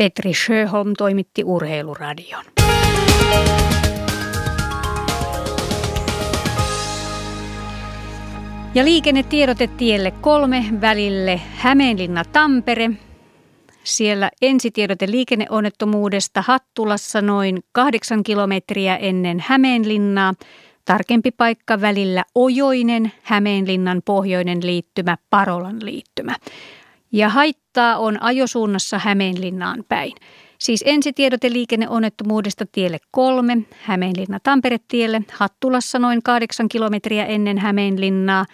Petri Sjöholm toimitti Urheiluradion. Ja liikennetiedote tielle kolme välille Hämeenlinna-Tampere. Siellä ensitiedote liikenneonnettomuudesta Hattulassa noin kahdeksan kilometriä ennen Hämeenlinnaa. Tarkempi paikka välillä Ojoinen, Hämeenlinnan pohjoinen liittymä, Parolan liittymä. Ja haittaa on ajosuunnassa Hämeenlinnaan päin. Siis ensitiedote liikenneonnettomuudesta tielle kolme, Hämeenlinna-Tampere-tielle, Hattulassa noin kahdeksan kilometriä ennen Hämeenlinnaa,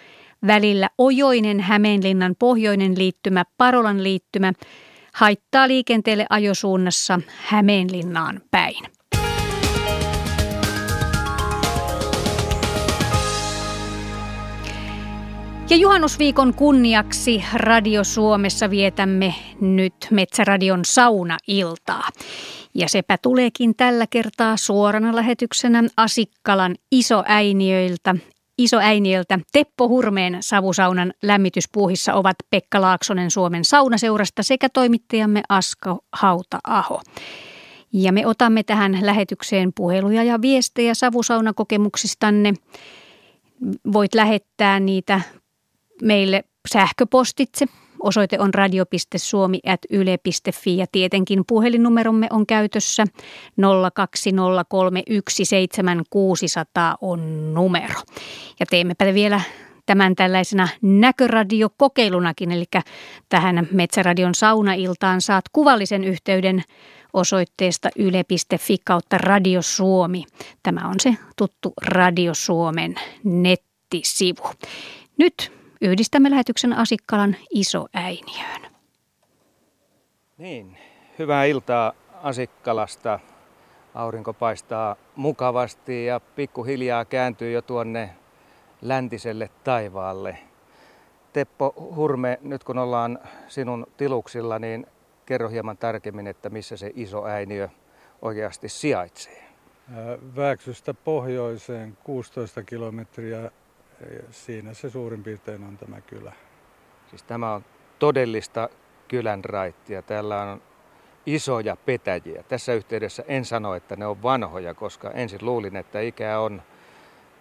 välillä Ojoinen Hämeenlinnan pohjoinen liittymä, Parolan liittymä, haittaa liikenteelle ajosuunnassa Hämeenlinnaan päin. Ja juhannusviikon kunniaksi Radio Suomessa vietämme nyt Metsäradion saunailtaa. Ja sepä tuleekin tällä kertaa suorana lähetyksenä Asikkalan isoäiniöiltä. Isoäiniöltä Teppo Hurmeen savusaunan lämmityspuuhissa ovat Pekka Laaksonen Suomen saunaseurasta sekä toimittajamme Asko Hauta-aho. Ja me otamme tähän lähetykseen puheluja ja viestejä savusaunakokemuksistanne. Voit lähettää niitä meille sähköpostitse. Osoite on radio.suomi.yle.fi ja tietenkin puhelinnumeromme on käytössä 020317600 on numero. Ja teemmepä vielä tämän tällaisena näköradiokokeilunakin, eli tähän Metsäradion saunailtaan saat kuvallisen yhteyden osoitteesta yle.fi kautta Radio Suomi. Tämä on se tuttu Radio Suomen nettisivu. Nyt Yhdistämme lähetyksen Asikkalan isoäiniöön. Niin, hyvää iltaa Asikkalasta. Aurinko paistaa mukavasti ja pikkuhiljaa kääntyy jo tuonne läntiselle taivaalle. Teppo Hurme, nyt kun ollaan sinun tiluksilla, niin kerro hieman tarkemmin, että missä se iso äiniö oikeasti sijaitsee. Vääksystä pohjoiseen 16 kilometriä siinä se suurin piirtein on tämä kylä. Siis tämä on todellista kylän raittia. Täällä on isoja petäjiä. Tässä yhteydessä en sano, että ne on vanhoja, koska ensin luulin, että ikä on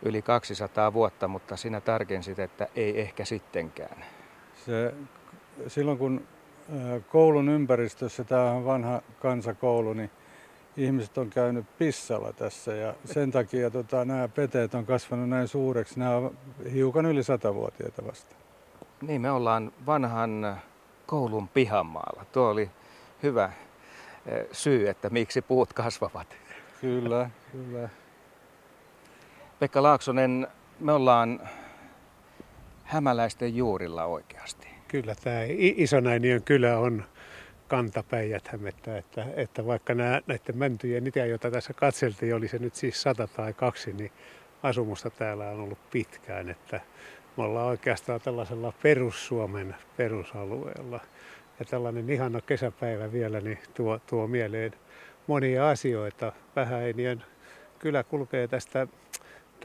yli 200 vuotta, mutta sinä tarkensit, että ei ehkä sittenkään. Se, silloin kun koulun ympäristössä, tämä on vanha kansakoulu, niin ihmiset on käynyt pissalla tässä ja sen takia tota, nämä peteet on kasvanut näin suureksi. Nämä on hiukan yli satavuotiaita vasta. Niin, me ollaan vanhan koulun pihamaalla. Tuo oli hyvä eh, syy, että miksi puut kasvavat. Kyllä, kyllä. Pekka Laaksonen, me ollaan hämäläisten juurilla oikeasti. Kyllä, tämä Isonäiniön kylä on kantapäijäthämettä, että, että vaikka nämä, näiden mäntyjen ikä, joita tässä katseltiin, oli se nyt siis sata tai kaksi, niin asumusta täällä on ollut pitkään, että me ollaan oikeastaan tällaisella perussuomen perusalueella. Ja tällainen ihana kesäpäivä vielä niin tuo, tuo mieleen monia asioita. Vähäinien kylä kulkee tästä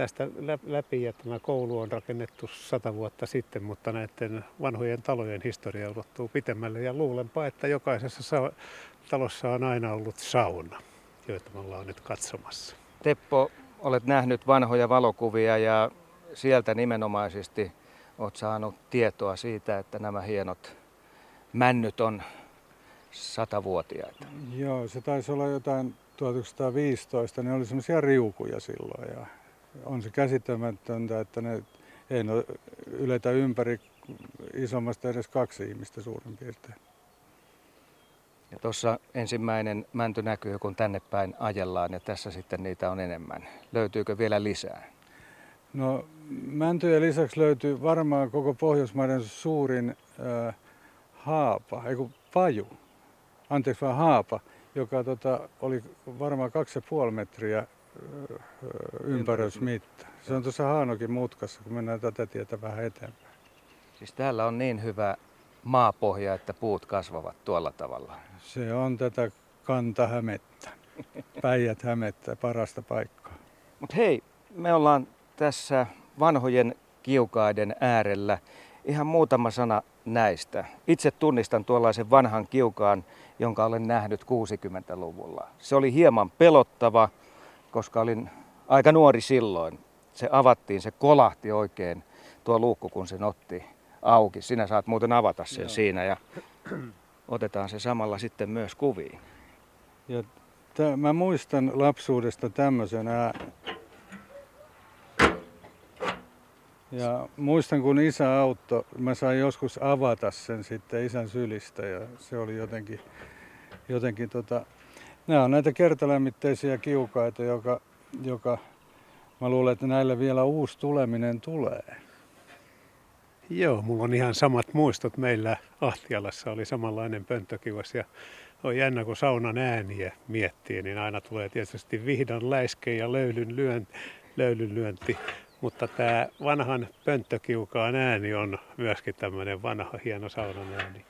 tästä läpi ja tämä koulu on rakennettu sata vuotta sitten, mutta näiden vanhojen talojen historia ulottuu pitemmälle ja luulenpa, että jokaisessa talossa on aina ollut sauna, joita me ollaan nyt katsomassa. Teppo, olet nähnyt vanhoja valokuvia ja sieltä nimenomaisesti olet saanut tietoa siitä, että nämä hienot männyt on satavuotiaita. Joo, se taisi olla jotain 1915, ne oli semmoisia riukuja silloin ja on se käsittämätöntä, että ne ei no, yletä ympäri isommasta edes kaksi ihmistä suurin piirtein. Ja tuossa ensimmäinen mänty näkyy, kun tänne päin ajellaan ja tässä sitten niitä on enemmän. Löytyykö vielä lisää? No mäntyjen lisäksi löytyy varmaan koko Pohjoismaiden suurin äh, haapa, ei kun paju, anteeksi vaan haapa, joka tota, oli varmaan 2,5 metriä ympärysmitta. Se on tuossa Haanokin mutkassa, kun mennään tätä tietä vähän eteenpäin. Siis täällä on niin hyvä maapohja, että puut kasvavat tuolla tavalla. Se on tätä kantahämettä, päijät hämettä, parasta paikkaa. Mutta hei, me ollaan tässä vanhojen kiukaiden äärellä. Ihan muutama sana näistä. Itse tunnistan tuollaisen vanhan kiukaan, jonka olen nähnyt 60-luvulla. Se oli hieman pelottava, koska olin aika nuori silloin. Se avattiin, se kolahti oikein tuo luukku, kun sen otti auki. Sinä saat muuten avata sen Joo. siinä ja otetaan se samalla sitten myös kuviin. Ja t- mä muistan lapsuudesta tämmöisen Ja muistan, kun isä auttoi, mä sain joskus avata sen sitten isän sylistä ja se oli jotenkin, jotenkin tota, nämä on näitä kertalämmitteisiä kiukaita, joka, joka mä luulen, että näille vielä uusi tuleminen tulee. Joo, mulla on ihan samat muistot. Meillä Ahtialassa oli samanlainen pönttökivas ja on jännä, kun saunan ääniä miettii, niin aina tulee tietysti vihdan läiske ja löylyn, lyön, löylyn lyönti. Mutta tämä vanhan pönttökiukaan ääni on myöskin tämmöinen vanha hieno saunan ääni.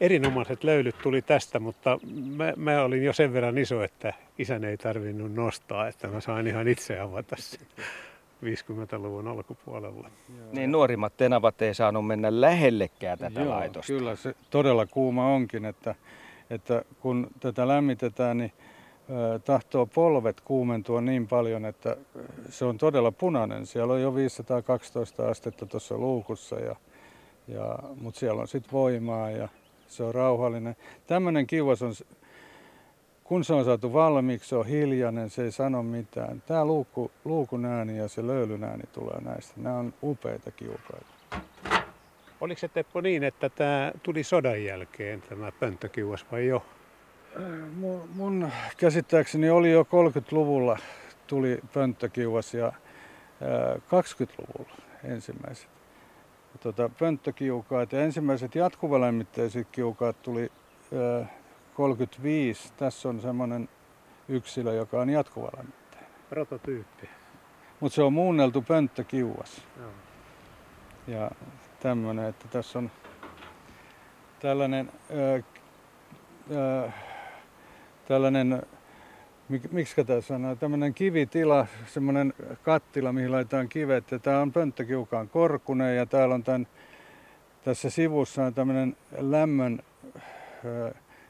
Erinomaiset löylyt tuli tästä, mutta mä, mä olin jo sen verran iso, että isän ei tarvinnut nostaa, että mä sain ihan itse avata sen 50-luvun alkupuolella. Niin nuorimmat tenavat ei saanut mennä lähellekään tätä Joo, laitosta. Kyllä se todella kuuma onkin, että, että kun tätä lämmitetään, niin tahtoo polvet kuumentua niin paljon, että se on todella punainen. Siellä on jo 512 astetta tuossa luukussa, ja, ja, mutta siellä on sitten voimaa ja se on rauhallinen. Tämmöinen kiuas on, kun se on saatu valmiiksi, se on hiljainen, se ei sano mitään. Tämä luukku, luukun ääni ja se löylyn ääni tulee näistä. Nämä on upeita kiukaita. Oliko se Teppo niin, että tämä tuli sodan jälkeen tämä pönttökiuas vai jo? Mun, mun käsittääkseni oli jo 30-luvulla tuli pönttökiuas ja 20-luvulla ensimmäiset tota, pönttökiukaat. Ja ensimmäiset jatkuvalämmitteiset kiukaat tuli ää, 35. Tässä on semmoinen yksilö, joka on jatkuvalämmitteinen. Prototyyppi. Mutta se on muunneltu pönttökiuas. Joo. Ja tämmöinen, että tässä on tällainen ää, ää, tällainen, mik, miksi tämä sanoo, tämmöinen kivitila, semmoinen kattila, mihin laitetaan kivet. Ja tämä on pönttökiukaan korkunen ja täällä on tämän, tässä sivussa on tämmöinen lämmön,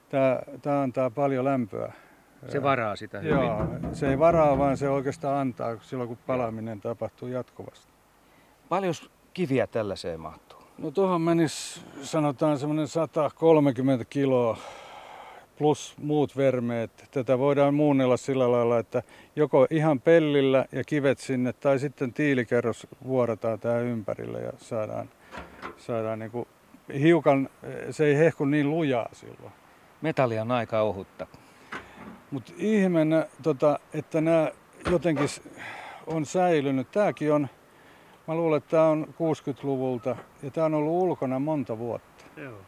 tämä, tämä antaa paljon lämpöä. Se varaa sitä hyvin. Joo, se ei varaa, vaan se oikeastaan antaa silloin, kun palaminen tapahtuu jatkuvasti. Paljon kiviä tällaiseen mahtuu? No tuohon menisi sanotaan semmoinen 130 kiloa plus muut vermeet. Tätä voidaan muunnella sillä lailla, että joko ihan pellillä ja kivet sinne tai sitten tiilikerros vuorataan tähän ympärille ja saadaan, saadaan niin kuin hiukan, se ei hehku niin lujaa silloin. Metalli on aika ohutta. Mutta ihmeen, tota, että nämä jotenkin on säilynyt. Tämäkin on, mä luulen, että tämä on 60-luvulta ja tämä on ollut ulkona monta vuotta. Joo.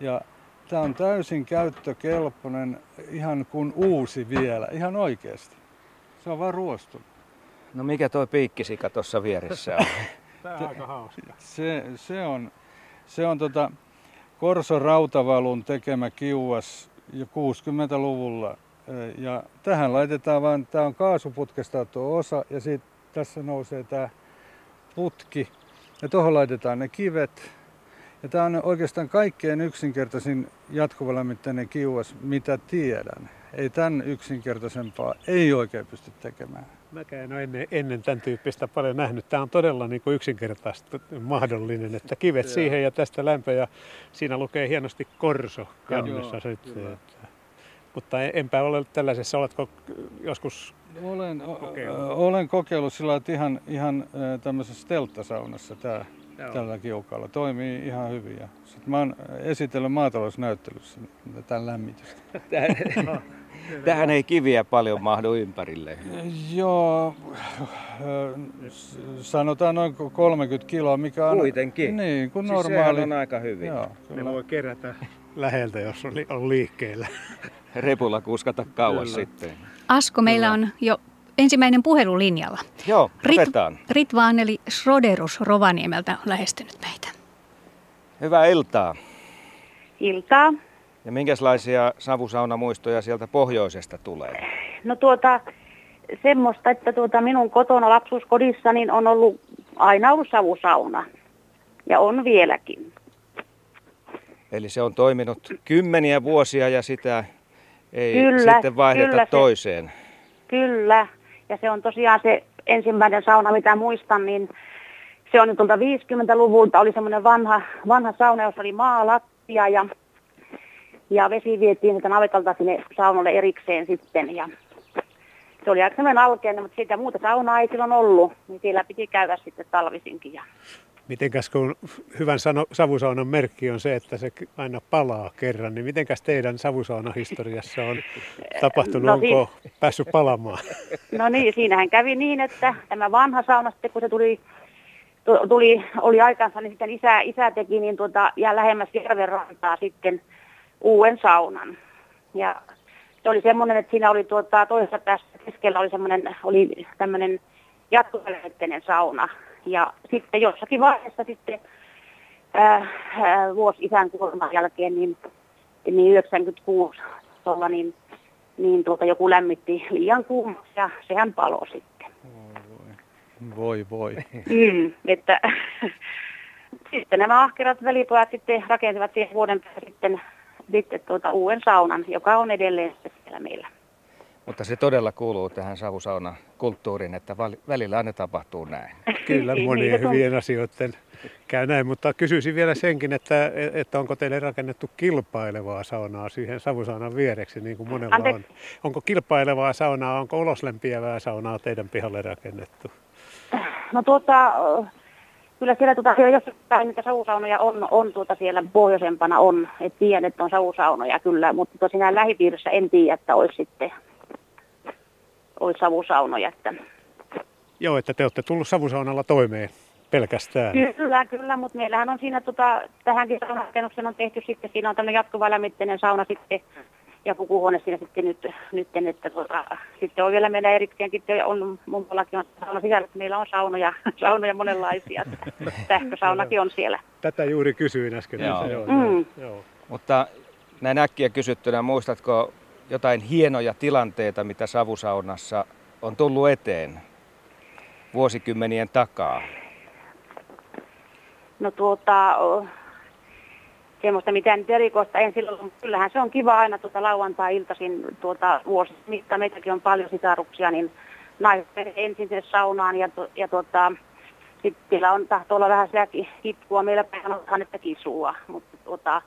Ja Tämä on täysin käyttökelpoinen, ihan kuin uusi vielä, ihan oikeasti. Se on vaan ruostunut. No mikä tuo piikkisika tuossa vieressä on? Tämä on aika hauska. Se, se on, se on tota Korso Rautavalun tekemä kiuas jo 60-luvulla. Ja tähän laitetaan vain, tämä on kaasuputkesta tuo osa ja sitten tässä nousee tämä putki. Ja tuohon laitetaan ne kivet ja tämä on oikeastaan kaikkein yksinkertaisin jatkuvalämmitteinen kiuas, mitä tiedän. Ei tämän yksinkertaisempaa ei oikein pysty tekemään. Mäkään en ole ennen, ennen tämän tyyppistä paljon nähnyt. Tämä on todella niin kuin yksinkertaista mahdollinen, että kivet siihen ja tästä lämpö ja siinä lukee hienosti korso kannessa. Joo, Mutta enpä ole tällaisessa, oletko joskus olen, kokeillut? Olen kokeillut sillä että ihan, ihan tämmöisessä telttasaunassa tämä Joo. tällä kiukaalla. Toimii ihan hyvin. Ja sitten mä oon esitellyt maatalousnäyttelyssä tämän lämmitystä. Tähän ei kiviä paljon mahdu ympärille. Joo, sanotaan noin 30 kiloa, mikä on... Kuitenkin. Niin, kun siis normaali. on aika hyvin. Joo, Ne voi kerätä läheltä, jos on liikkeellä. Repulla kuskata kauas kyllä. sitten. Asko, meillä on jo ensimmäinen puhelu linjalla. Joo, otetaan. Rit, Ritva Anneli Schroderus Rovaniemeltä on lähestynyt meitä. Hyvää iltaa. Iltaa. Ja minkälaisia savusaunamuistoja sieltä pohjoisesta tulee? No tuota, semmoista, että tuota minun kotona lapsuuskodissa niin on ollut aina ollut savusauna. Ja on vieläkin. Eli se on toiminut kymmeniä vuosia ja sitä ei Kyllä, sitten vaihdeta kyllä se- toiseen. Kyllä. Ja se on tosiaan se ensimmäinen sauna, mitä muistan, niin se on tuolta 50-luvulta. Oli semmoinen vanha, vanha sauna, jossa oli maalattia ja, ja vesi vietiin niitä navetalta sinne saunalle erikseen sitten. Ja se oli aika semmoinen alkeinen, mutta siitä muuta saunaa ei silloin ollut. Niin siellä piti käydä sitten talvisinkin. Ja Mitenkäs kun hyvän sano, savusaunan merkki on se, että se aina palaa kerran, niin mitenkäs teidän savusaunahistoriassa on tapahtunut, No onko päässyt palamaan? No niin, siinähän kävi niin, että tämä vanha sauna sitten, kun se tuli, tu- tuli oli aikansa, niin sitten isä, isä teki niin tuota, ja lähemmäs järven rantaa sitten uuden saunan. Ja se oli semmoinen, että siinä oli tuota, toisessa päässä keskellä oli semmoinen, oli tämmöinen jatkovälittäinen sauna. Ja sitten jossakin vaiheessa sitten ää, ää, vuosi isän kuoleman jälkeen, niin, niin 96 tuolla, niin niin tuota joku lämmitti liian kuumaksi ja sehän palo sitten. Voi voi. Mm, että sitten nämä ahkerat velipojat sitten rakensivat siihen vuoden sitten, sitten tuota uuden saunan, joka on edelleen siellä meillä. Mutta se todella kuuluu tähän savusauna-kulttuuriin, että vali- välillä aina tapahtuu näin. Kyllä Niin, monien hyvien asioiden käy näin, mutta kysyisin vielä senkin, että, että onko teille rakennettu kilpailevaa saunaa siihen savusaunan viereksi, niin kuin monella on. Anteeksi. Onko kilpailevaa saunaa, onko uloslempiävää saunaa teidän pihalle rakennettu? No tuota, kyllä siellä tuota, siellä jossain niitä savusaunoja on, on tuota siellä pohjoisempana on, että tiedän, että on savusaunoja kyllä, mutta tosiaan lähipiirissä en tiedä, että olisi sitten olisi savusaunoja. Että. Joo, että te olette tullut savusaunalla toimeen pelkästään. Kyllä, kyllä, mutta meillähän on siinä, tota, tähänkin saunarakennukseen on tehty sitten, siinä on tämmöinen jatkuva lämmitteinen sauna sitten ja pukuhuone siinä sitten nyt, nyt että tota, sitten on vielä meillä erikseenkin, sitten on mummollakin on sauna sisällä, että meillä on saunoja, saunoja monenlaisia, sähkösaunakin on siellä. Tätä juuri kysyin äsken. Joo. Joo, Mm. joo. Mutta näin äkkiä kysyttynä, muistatko jotain hienoja tilanteita, mitä savusaunassa on tullut eteen vuosikymmenien takaa? No tuota, semmoista mitään nyt erikoista en silloin, mutta kyllähän se on kiva aina tuota lauantai-iltaisin tuota vuosi mittaan. Meitäkin on paljon sitaruksia, niin naiset ensin sinne saunaan ja, ja tuota, sitten siellä on tahtoo olla vähän sitä kitkua. Meillä päin sanotaan, että kisua, mutta tuota,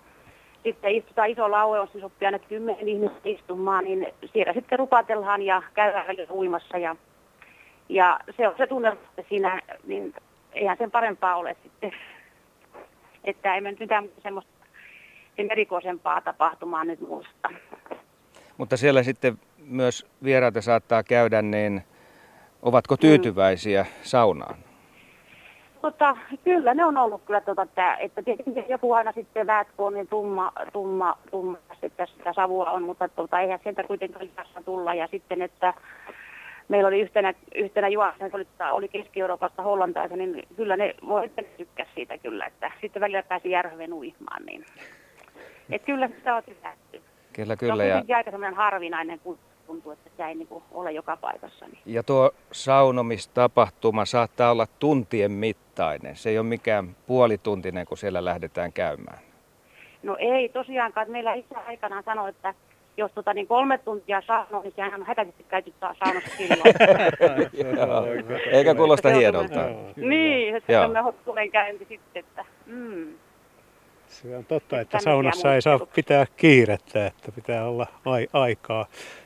sitten istutaan iso laue, on sopii aina kymmenen ihmistä istumaan, niin siellä sitten rupatellaan ja käydään välillä uimassa ja, ja se on se tunne, että siinä, niin eihän sen parempaa ole sitten. Että emme nyt mitään semmoista sen erikoisempaa tapahtumaa nyt muista. Mutta siellä sitten myös vieraita saattaa käydä, niin ovatko tyytyväisiä saunaan? Tota, kyllä ne on ollut kyllä, tota, että, että tietenkin joku aina sitten väät, kun on niin tumma, tumma, tumma että sitä savua on, mutta tota, eihän sieltä kuitenkaan lisässä tulla. Ja sitten, että meillä oli yhtenä, yhtenä juoksena, oli, oli Keski-Euroopasta hollantaisen, niin kyllä ne voi tykkää siitä kyllä, että sitten välillä pääsi järven uimaan, niin et kyllä sitä on tykätty. Kyllä, Se on kyllä. Ja, aika semmoinen harvinainen, kun tuntuu, että sitä ei niin kuin ole joka paikassa. Niin. ja tuo saunomistapahtuma saattaa olla tuntien mittainen. Se ei ole mikään puolituntinen, kun siellä lähdetään käymään. No ei tosiaankaan, että meillä isä aikanaan sanoi, että jos tota, niin kolme tuntia saanut, niin sehän on hätäisesti käyty taas saunassa silloin. Joo. Eikä kuulosta Se on hienolta. niin, että se on käynti sitten, että mm. Se on totta, että saunassa ei saa pitää kiirettä, että pitää olla ai- aikaa.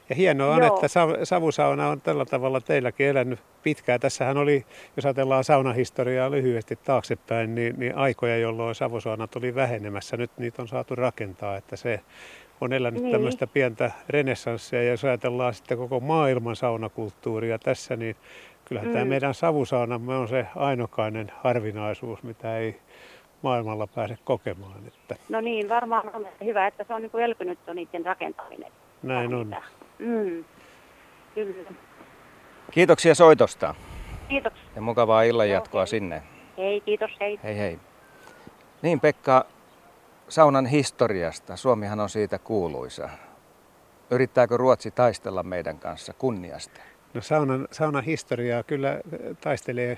Ja hienoa on, Joo. että sav- savusauna on tällä tavalla teilläkin elänyt pitkään. Tässähän oli, jos ajatellaan saunahistoriaa lyhyesti taaksepäin, niin, niin aikoja, jolloin savusaunat oli vähenemässä. Nyt niitä on saatu rakentaa, että se on elänyt Niin. tämmöistä pientä renessanssia. Ja jos ajatellaan sitten koko maailman saunakulttuuria tässä, niin kyllähän mm. tämä meidän savusaunamme on se ainokainen harvinaisuus, mitä ei maailmalla pääse kokemaan. Että No niin, varmaan on hyvä, että se on niin kuin elpynyt on niiden rakentaminen. näin on. Mm. Kyllä. Kiitoksia soitosta Kiitoksia. ja mukavaa illanjatkoa Joo, hei. sinne. Hei, kiitos, hei. Hei hei. Niin Pekka, saunan historiasta. Suomihan on siitä kuuluisa. Yrittääkö Ruotsi taistella meidän kanssa kunniasta? No saunan, saunan historiaa kyllä taistelee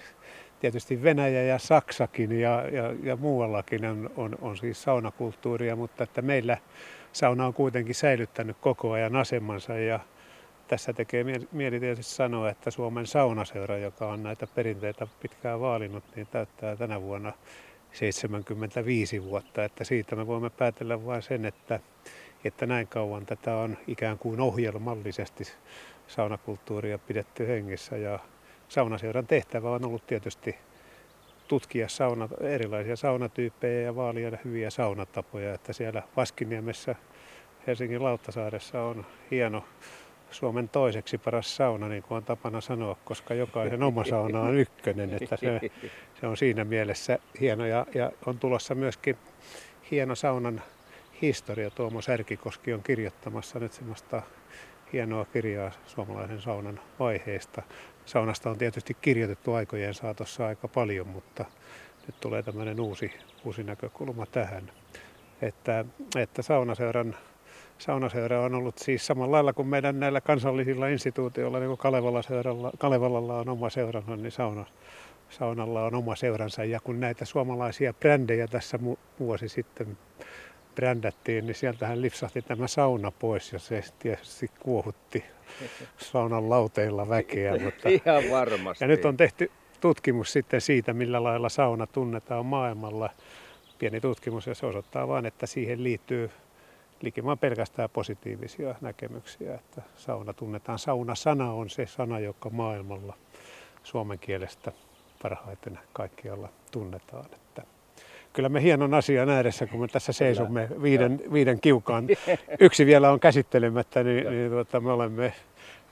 tietysti Venäjä ja Saksakin ja, ja, ja muuallakin on, on, on siis saunakulttuuria, mutta että meillä sauna on kuitenkin säilyttänyt koko ajan asemansa ja tässä tekee mieli tietysti sanoa, että Suomen saunaseura, joka on näitä perinteitä pitkään vaalinut, niin täyttää tänä vuonna 75 vuotta. Että siitä me voimme päätellä vain sen, että, että näin kauan tätä on ikään kuin ohjelmallisesti saunakulttuuria pidetty hengissä. Ja saunaseuran tehtävä on ollut tietysti tutkia sauna, erilaisia saunatyyppejä ja vaalia hyviä saunatapoja. Että siellä Vaskiniemessä Helsingin Lauttasaaressa on hieno Suomen toiseksi paras sauna, niin kuin on tapana sanoa, koska jokaisen oma sauna on ykkönen. Että se, se on siinä mielessä hieno ja, ja on tulossa myöskin hieno saunan historia. Tuomo Särkikoski on kirjoittamassa nyt semmoista hienoa kirjaa suomalaisen saunan vaiheista. Saunasta on tietysti kirjoitettu aikojen saatossa aika paljon, mutta nyt tulee tämmöinen uusi, uusi näkökulma tähän. Että, että saunaseuran saunaseura on ollut siis samalla lailla kuin meidän näillä kansallisilla instituutioilla, niin kuin Kalevala Kalevalalla on oma seuransa, niin sauna, saunalla on oma seuransa. Ja kun näitä suomalaisia brändejä tässä vuosi sitten brändättiin, niin sieltähän lipsahti tämä sauna pois ja se tietysti kuohutti saunan lauteilla väkeä. Mutta... Ihan varmasti. Ja nyt on tehty tutkimus sitten siitä, millä lailla sauna tunnetaan maailmalla. Pieni tutkimus ja se osoittaa vain, että siihen liittyy likimaan pelkästään positiivisia näkemyksiä, että sauna tunnetaan. Sauna-sana on se sana, joka maailmalla suomen kielestä parhaiten kaikkialla tunnetaan. Että kyllä me hienon asian ääressä, kun me tässä seisomme viiden, viiden kiukaan. Yksi vielä on käsittelemättä, niin, niin tuota, me olemme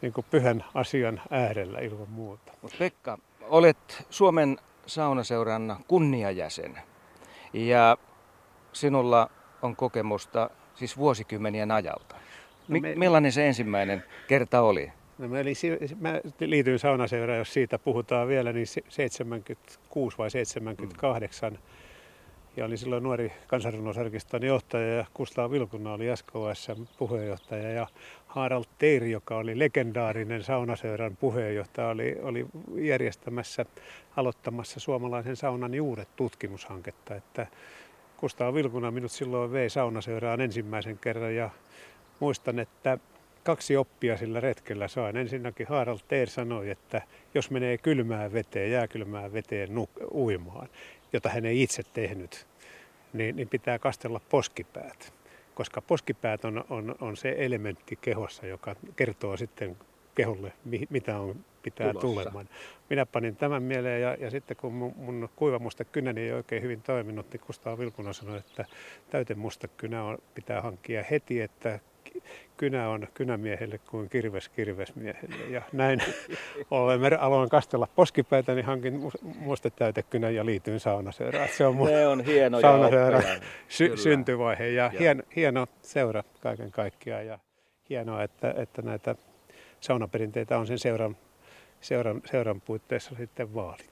niin kuin pyhän asian äärellä ilman muuta. Mut Pekka, olet Suomen saunaseuran kunniajäsen ja sinulla on kokemusta siis vuosikymmenien ajalta. No me... Millainen se ensimmäinen kerta oli? No mä, eli, mä liityin saunaseuraan, jos siitä puhutaan vielä, niin 76 vai 78. Mm. Ja olin silloin nuori kansanrunousarkiston johtaja ja Kustaa Vilkunna oli SKS puheenjohtaja ja Harald Teir, joka oli legendaarinen saunaseuran puheenjohtaja, oli, oli järjestämässä, aloittamassa suomalaisen saunan juuret tutkimushanketta. Että Kustaa Vilkuna minut silloin vei saunaseuraan ensimmäisen kerran ja muistan, että kaksi oppia sillä retkellä sain. Ensinnäkin Harald Teer sanoi, että jos menee kylmään veteen, jääkylmään veteen uimaan, jota hän ei itse tehnyt, niin, niin pitää kastella poskipäät. Koska poskipäät on, on, on se elementti kehossa, joka kertoo sitten keholle, mitä on pitää Tulossa. tulemaan. Minä panin tämän mieleen ja, ja sitten kun mun, mun kynäni ei oikein hyvin toiminut, niin Kustaa Vilkuna sanoi, että kynä on, pitää hankkia heti, että kynä on kynämiehelle kuin kirves kirvesmiehelle. Ja näin ollen aloin kastella poskipäitä, niin hankin mustetäytekynän ja liityin saunaseuraan. Se on mun ne on hieno sy- syntyvaihe ja, ja. Hieno, hieno seura kaiken kaikkiaan. Ja hienoa, että, että näitä saunaperinteitä on sen seuran, seuran, seuran puitteissa sitten vaalittu.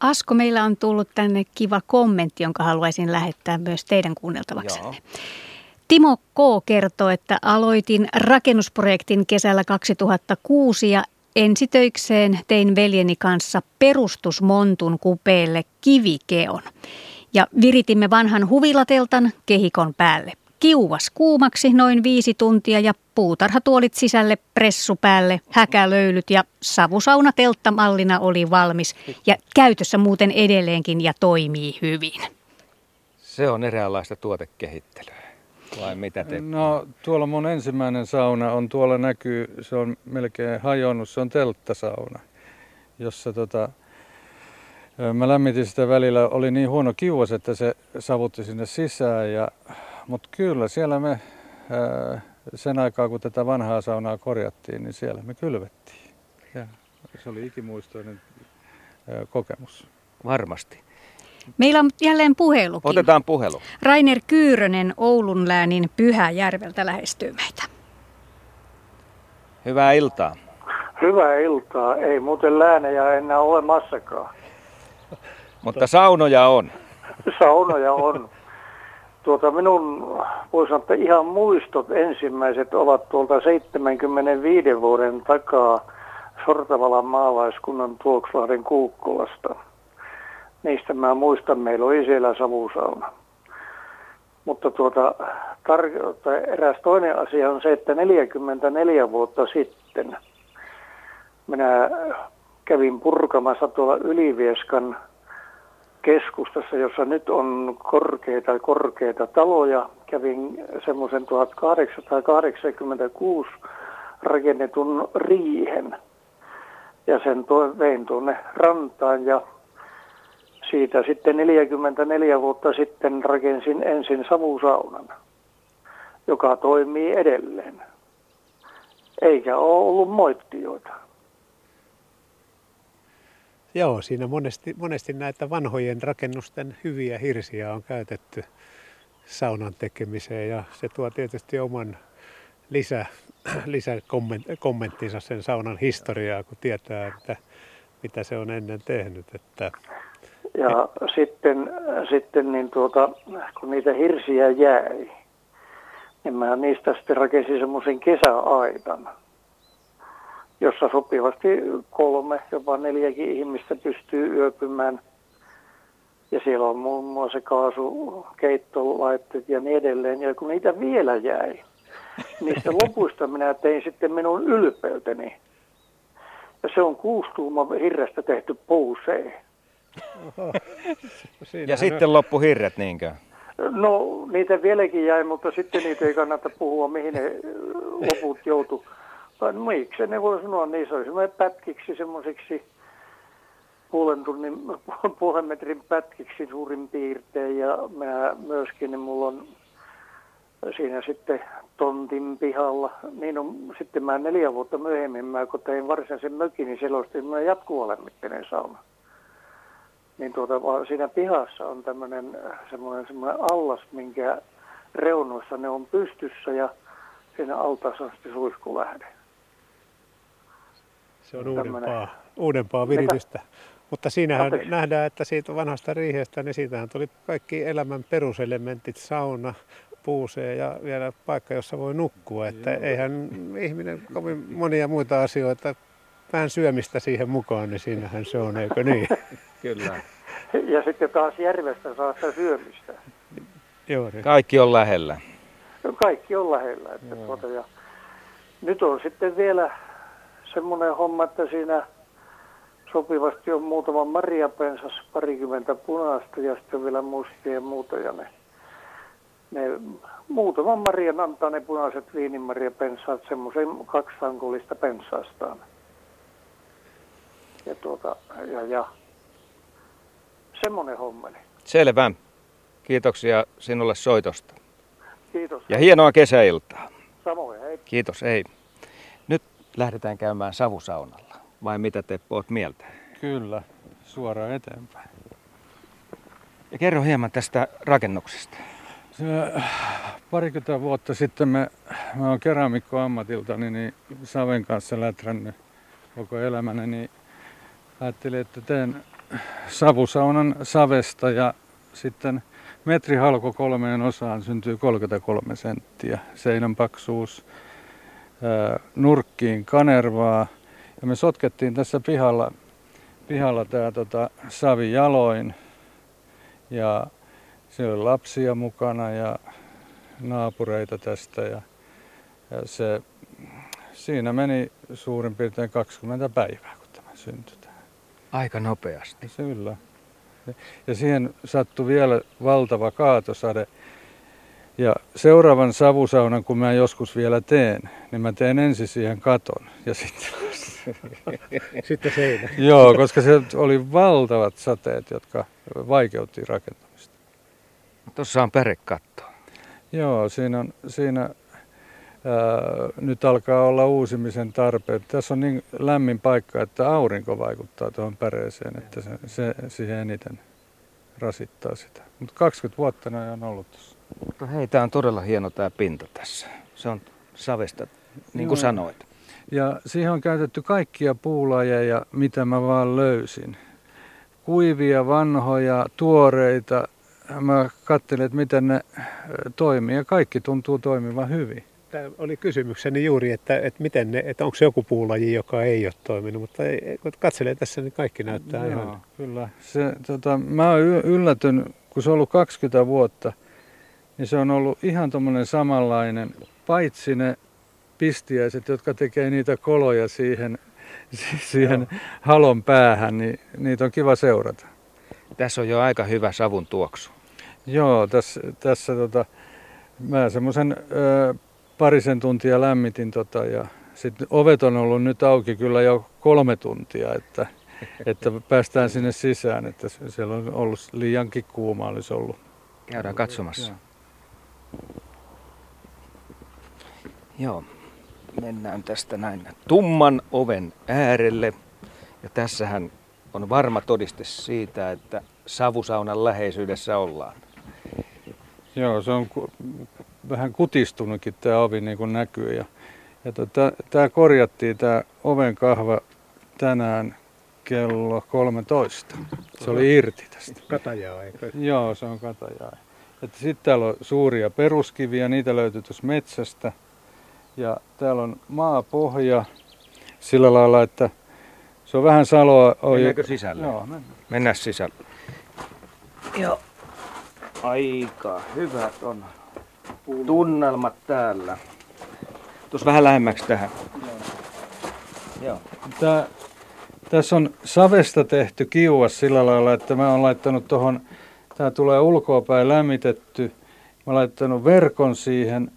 Asko, meillä on tullut tänne kiva kommentti, jonka haluaisin lähettää myös teidän kuunneltavaksenne. Joo. Timo K. kertoo, että aloitin rakennusprojektin kesällä 2006 ja ensitöikseen tein veljeni kanssa perustusmontun kupeelle kivikeon. Ja viritimme vanhan huvilateltan kehikon päälle kiuvas kuumaksi noin viisi tuntia ja puutarhatuolit sisälle, pressu päälle, häkälöylyt ja savusauna telttamallina oli valmis ja käytössä muuten edelleenkin ja toimii hyvin. Se on eräänlaista tuotekehittelyä. Vai mitä te? No tuolla mun ensimmäinen sauna on, tuolla näkyy, se on melkein hajonnut, se on telttasauna, jossa tota, mä lämmitin sitä välillä, oli niin huono kiuas, että se savutti sinne sisään ja mutta kyllä siellä me sen aikaa, kun tätä vanhaa saunaa korjattiin, niin siellä me kylvettiin. Ja se oli ikimuistoinen kokemus. Varmasti. Meillä on jälleen puhelukin. Otetaan puhelu. Rainer Kyyrönen Oulun läänin Pyhäjärveltä lähestyy meitä. Hyvää iltaa. Hyvää iltaa. Ei muuten läänejä enää olemassakaan. Mutta saunoja on. Saunoja on. Tuota minun, voisi sanoa, että ihan muistot ensimmäiset ovat tuolta 75 vuoden takaa. Sortavalan maalaiskunnan Tuokslahden Kuukkolasta. Niistä mä muistan, meillä oli siellä savusauna. Mutta tuota, tar- eräs toinen asia on se, että 44 vuotta sitten minä kävin purkamassa tuolla Ylivieskan keskustassa, jossa nyt on korkeita korkeita taloja. Kävin semmoisen 1886 rakennetun riihen ja sen to, vein tuonne rantaan ja siitä sitten 44 vuotta sitten rakensin ensin savusaunan, joka toimii edelleen. Eikä ole ollut moittioita. Joo, siinä monesti, monesti näitä vanhojen rakennusten hyviä hirsiä on käytetty saunan tekemiseen ja se tuo tietysti oman lisä, lisäkommenttinsa sen saunan historiaa, kun tietää, että mitä se on ennen tehnyt. Että... Ja sitten, sitten niin tuota, kun niitä hirsiä jäi, niin mä niistä sitten rakensin semmoisen kesäaitan jossa sopivasti kolme, jopa neljäkin ihmistä pystyy yöpymään. Ja siellä on muun muassa kaasukeittolaitteet ja niin edelleen. Ja kun niitä vielä jäi, niistä lopuista minä tein sitten minun ylpeyteni. Ja se on kuustuuma hirrestä tehty puuseen. Ja sitten loppu hirret niinkö? No niitä vieläkin jäi, mutta sitten niitä ei kannata puhua, mihin ne loput joutu vai miksi ne voi sanoa, niin se oli semmoinen pätkiksi semmoisiksi puolen, tunnin, puolen metrin pätkiksi suurin piirtein ja minä myöskin, niin mulla on siinä sitten tontin pihalla. Niin on, sitten mä neljä vuotta myöhemmin, mä kun tein varsinaisen mökin, niin siellä oli jatkuvalämmitteinen sauna. Niin tuota, siinä pihassa on tämmöinen semmoinen, semmoinen allas, minkä reunoissa ne on pystyssä ja siinä altaassa on sitten suiskulähde. Se on uudempaa, uudempaa viritystä. Mutta siinähän Anteeksi. nähdään, että siitä vanhasta riihestä, niin siitähän tuli kaikki elämän peruselementit, sauna, puuseen ja vielä paikka, jossa voi nukkua. Että Joo. eihän ihminen kovin monia muita asioita, vähän syömistä siihen mukaan, niin siinähän se on, eikö niin? Kyllä. Ja sitten taas järvestä saa sitä syömistä. Joo, niin. Kaikki on lähellä. Kaikki on lähellä. Että tuota, ja nyt on sitten vielä semmoinen homma, että siinä sopivasti on muutama marjapensas, parikymmentä punaista ja sitten vielä mustia ja muuta. Ja ne, ne muutaman marjan antaa ne punaiset viinimarjapensaat semmoisen kaksisankullista pensaastaan. Ja, tuota, ja, ja semmoinen hommeli. Selvä. Kiitoksia sinulle soitosta. Kiitos. Ja hienoa kesäiltaa. Samoin, hei. Kiitos, hei lähdetään käymään savusaunalla. Vai mitä te oot mieltä? Kyllä, suoraan eteenpäin. Ja kerro hieman tästä rakennuksesta. Se, parikymmentä vuotta sitten me, mä oon keramikko ammatiltani, niin Saven kanssa lätrännyt koko elämäni, niin ajattelin, että teen savusaunan savesta ja sitten metrihalko kolmeen osaan syntyy 33 senttiä. Seinän paksuus nurkkiin kanervaa. Ja me sotkettiin tässä pihalla, pihalla tämä tota, savi jaloin. Ja siellä oli lapsia mukana ja naapureita tästä. Ja, ja se, siinä meni suurin piirtein 20 päivää, kun tämä syntyi. Aika nopeasti. Kyllä. Ja siihen sattui vielä valtava kaatosade. Ja seuraavan savusaunan, kun mä joskus vielä teen, niin mä teen ensin siihen katon ja sitten... sitten seinä. Joo, koska se oli valtavat sateet, jotka vaikeutti rakentamista. Tuossa on pärekatto. Joo, siinä, on, siinä nyt alkaa olla uusimisen tarpeet. Tässä on niin lämmin paikka, että aurinko vaikuttaa tuohon päreeseen, että se, se siihen eniten rasittaa sitä. Mutta 20 vuotta ne on ollut tuossa. Mutta hei, tämä on todella hieno tämä pinta tässä. Se on savesta, niin kuin Joo. sanoit. Ja siihen on käytetty kaikkia puulajeja, mitä mä vaan löysin. Kuivia, vanhoja, tuoreita. Mä katselin, että miten ne toimii ja kaikki tuntuu toimivan hyvin. Tämä oli kysymykseni juuri, että, että, miten ne, että onko se joku puulaji, joka ei ole toiminut, mutta ei, kun katselee tässä, niin kaikki näyttää Joo, ihan... kyllä. Se, tota, mä oon yllätyn, kun se on ollut 20 vuotta, niin se on ollut ihan tuommoinen samanlainen, paitsi ne pistiäiset, jotka tekee niitä koloja siihen, siihen halon päähän, niin niitä on kiva seurata. Tässä on jo aika hyvä savun tuoksu. Joo, tässä, tässä tota, mä semmoisen parisen tuntia lämmitin tota, ja sitten ovet on ollut nyt auki kyllä jo kolme tuntia, että, että päästään sinne sisään, että siellä on ollut liiankin kuuma olisi ollut. Käydään katsomassa. Joo. Joo. Mennään tästä näin tumman oven äärelle. Ja tässähän on varma todiste siitä, että savusaunan läheisyydessä ollaan. Joo, se on vähän kutistunutkin tämä ovi niin kuin näkyy. Ja, ja tota, tämä korjattiin tämä oven kahva tänään kello 13. Se oli irti tästä. Katajaa, eikö? Joo, se on katajaa. Sitten täällä on suuria peruskiviä, niitä löytyy tuossa metsästä. Ja täällä on maapohja sillä lailla, että se on vähän saloa. Mennäänkö sisälle? Joo, mennään. Mennään sisälle. Joo. Aika hyvät on tunnelmat täällä. Tuossa vähän lähemmäksi tähän. Joo. Tää, tässä on savesta tehty kiuas sillä lailla, että mä oon laittanut tuohon, tää tulee ulkoapäin lämmitetty. Mä oon laittanut verkon siihen,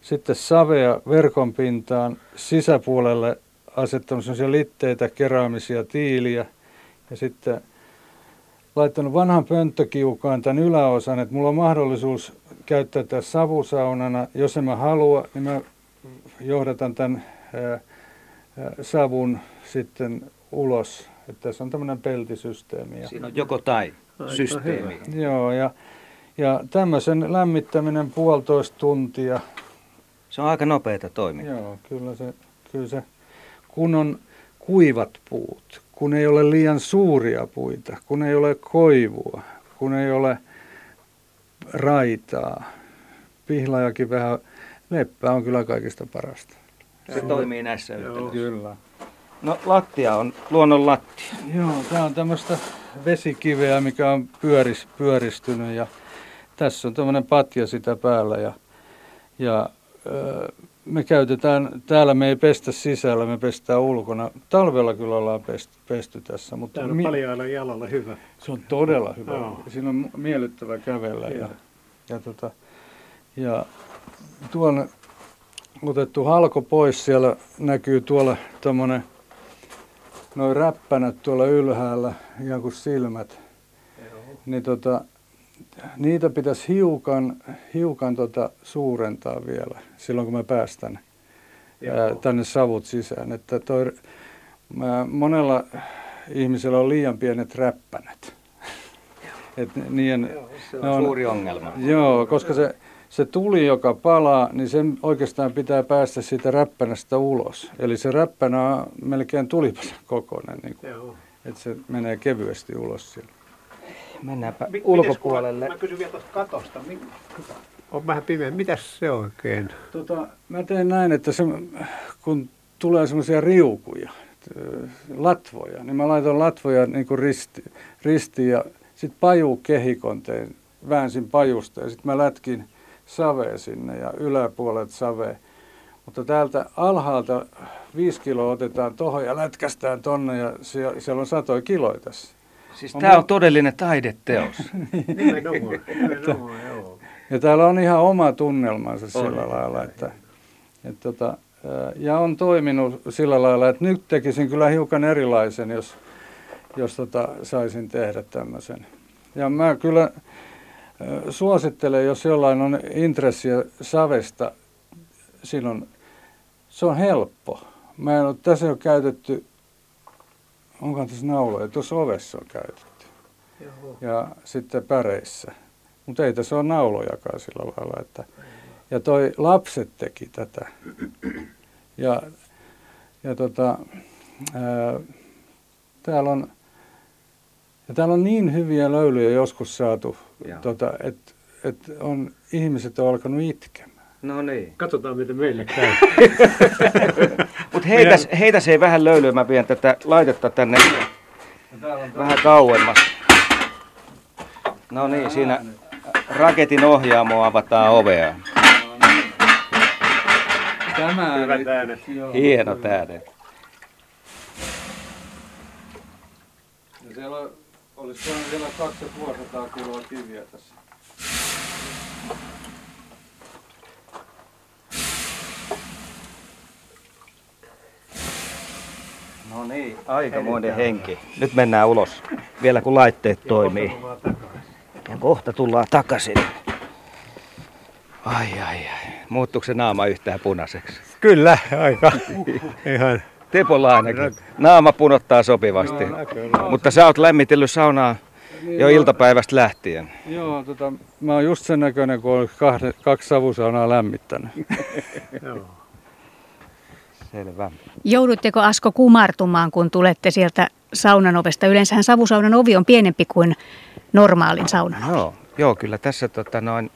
sitten savea verkon pintaan, sisäpuolelle asettanut sellaisia litteitä, keraamisia tiiliä ja sitten laittanut vanhan pönttökiukaan tämän yläosan, että mulla on mahdollisuus käyttää tätä savusaunana. Jos en mä halua, niin mä johdatan tämän ää, savun sitten ulos. Että tässä on tämmöinen peltisysteemi. Siinä on joko tai systeemi. Joo, ja, ja tämmöisen lämmittäminen puolitoista tuntia. Se on aika nopeita toimintaa. Joo, kyllä se, kyllä se, kun on kuivat puut, kun ei ole liian suuria puita, kun ei ole koivua, kun ei ole raitaa. Pihlajakin vähän, leppä on kyllä kaikista parasta. Se toimii näissä yhteydessä. Kyllä. No lattia on luonnon lattia. Joo, tämä on tämmöistä vesikiveä, mikä on pyöris, pyöristynyt ja tässä on tämmöinen patja sitä päällä ja, ja me käytetään, täällä me ei pestä sisällä, me pestään ulkona. Talvella kyllä ollaan pesty, pesty tässä. Mutta Täällä on mi- paljailla jalalla hyvä. Se on todella hyvä. No. Siinä on miellyttävä kävellä. Ja, ja, tota, ja tuon otettu halko pois, siellä näkyy tuolla tuommoinen noin räppänät tuolla ylhäällä, ihan kuin silmät. Joo. Niin tota, niitä pitäisi hiukan, hiukan tota suurentaa vielä silloin, kun mä päästän ää, tänne savut sisään. Että toi, mä, monella ihmisellä on liian pienet räppänät. Et niiden, joo, se on, on suuri ongelma. Joo, koska se, se tuli, joka palaa, niin sen oikeastaan pitää päästä siitä räppänästä ulos. Eli se räppänä on melkein tulipasen kokoinen, niin kuin, että se menee kevyesti ulos sieltä. Mennäänpä M- ulkopuolelle. Mä kysyn vielä tuosta katosta. On vähän pimeä. Mitäs se oikein? Tota, mä teen näin, että se, kun tulee semmoisia riukuja, latvoja, niin mä laitan latvoja niin kuin risti, ristiin ja sitten paju kehikon tein, väänsin pajusta ja sitten mä lätkin savea sinne ja yläpuolet savea. Mutta täältä alhaalta viisi kiloa otetaan tuohon ja lätkästään tonne ja siellä, siellä on satoja kiloja tässä. Siis on tämä on todellinen taideteos. nimenomaan, nimenomaan, joo. Ja täällä on ihan oma tunnelmansa sillä on. lailla, että, että tota, ja on toiminut sillä lailla, että nyt tekisin kyllä hiukan erilaisen, jos, jos tota, saisin tehdä tämmöisen. Ja mä kyllä suosittelen, jos jollain on intressiä savesta, silloin se on helppo. Mä en ole, tässä ole käytetty onkohan tässä nauloja, tuossa ovessa on käytetty. Joo. Ja sitten päreissä. Mutta ei tässä ole naulojakaan sillä lailla. Että, ja toi lapset teki tätä. Ja, ja tota, ää, täällä on, ja täällä on niin hyviä löylyjä joskus saatu, tota, että et on, ihmiset on alkanut itkemään. No niin. Katsotaan, miten meille käy. Mutta heitä, heitä se ei vähän löylyä, mä vien tätä laitetta tänne vähän kauemmas. No niin, siinä raketin ohjaamo avataan ovea. Tämä Hyvät äänet. Hieno äänet. Ja siellä on, olisi vielä 2500 kiloa kiviä tässä. No niin, aikamoinen henki. Nyt mennään ulos, vielä kun laitteet toimii. Ja kohta tullaan takaisin. Ai ai ai. Muuttuuko se naama yhtään punaiseksi? Kyllä, aika. Ihan. Tepolla ainakin. Naama punottaa sopivasti. Mutta sä oot lämmitellyt saunaa jo iltapäivästä lähtien. Joo, tota, mä oon just sen näköinen, kun olen kahde, kaksi savusaunaa lämmittänyt. Joo. Selvä. Joudutteko Asko kumartumaan, kun tulette sieltä saunan ovesta? Yleensähän savusaunan ovi on pienempi kuin normaalin saunan ovi. Joo, joo kyllä tässä tota, noin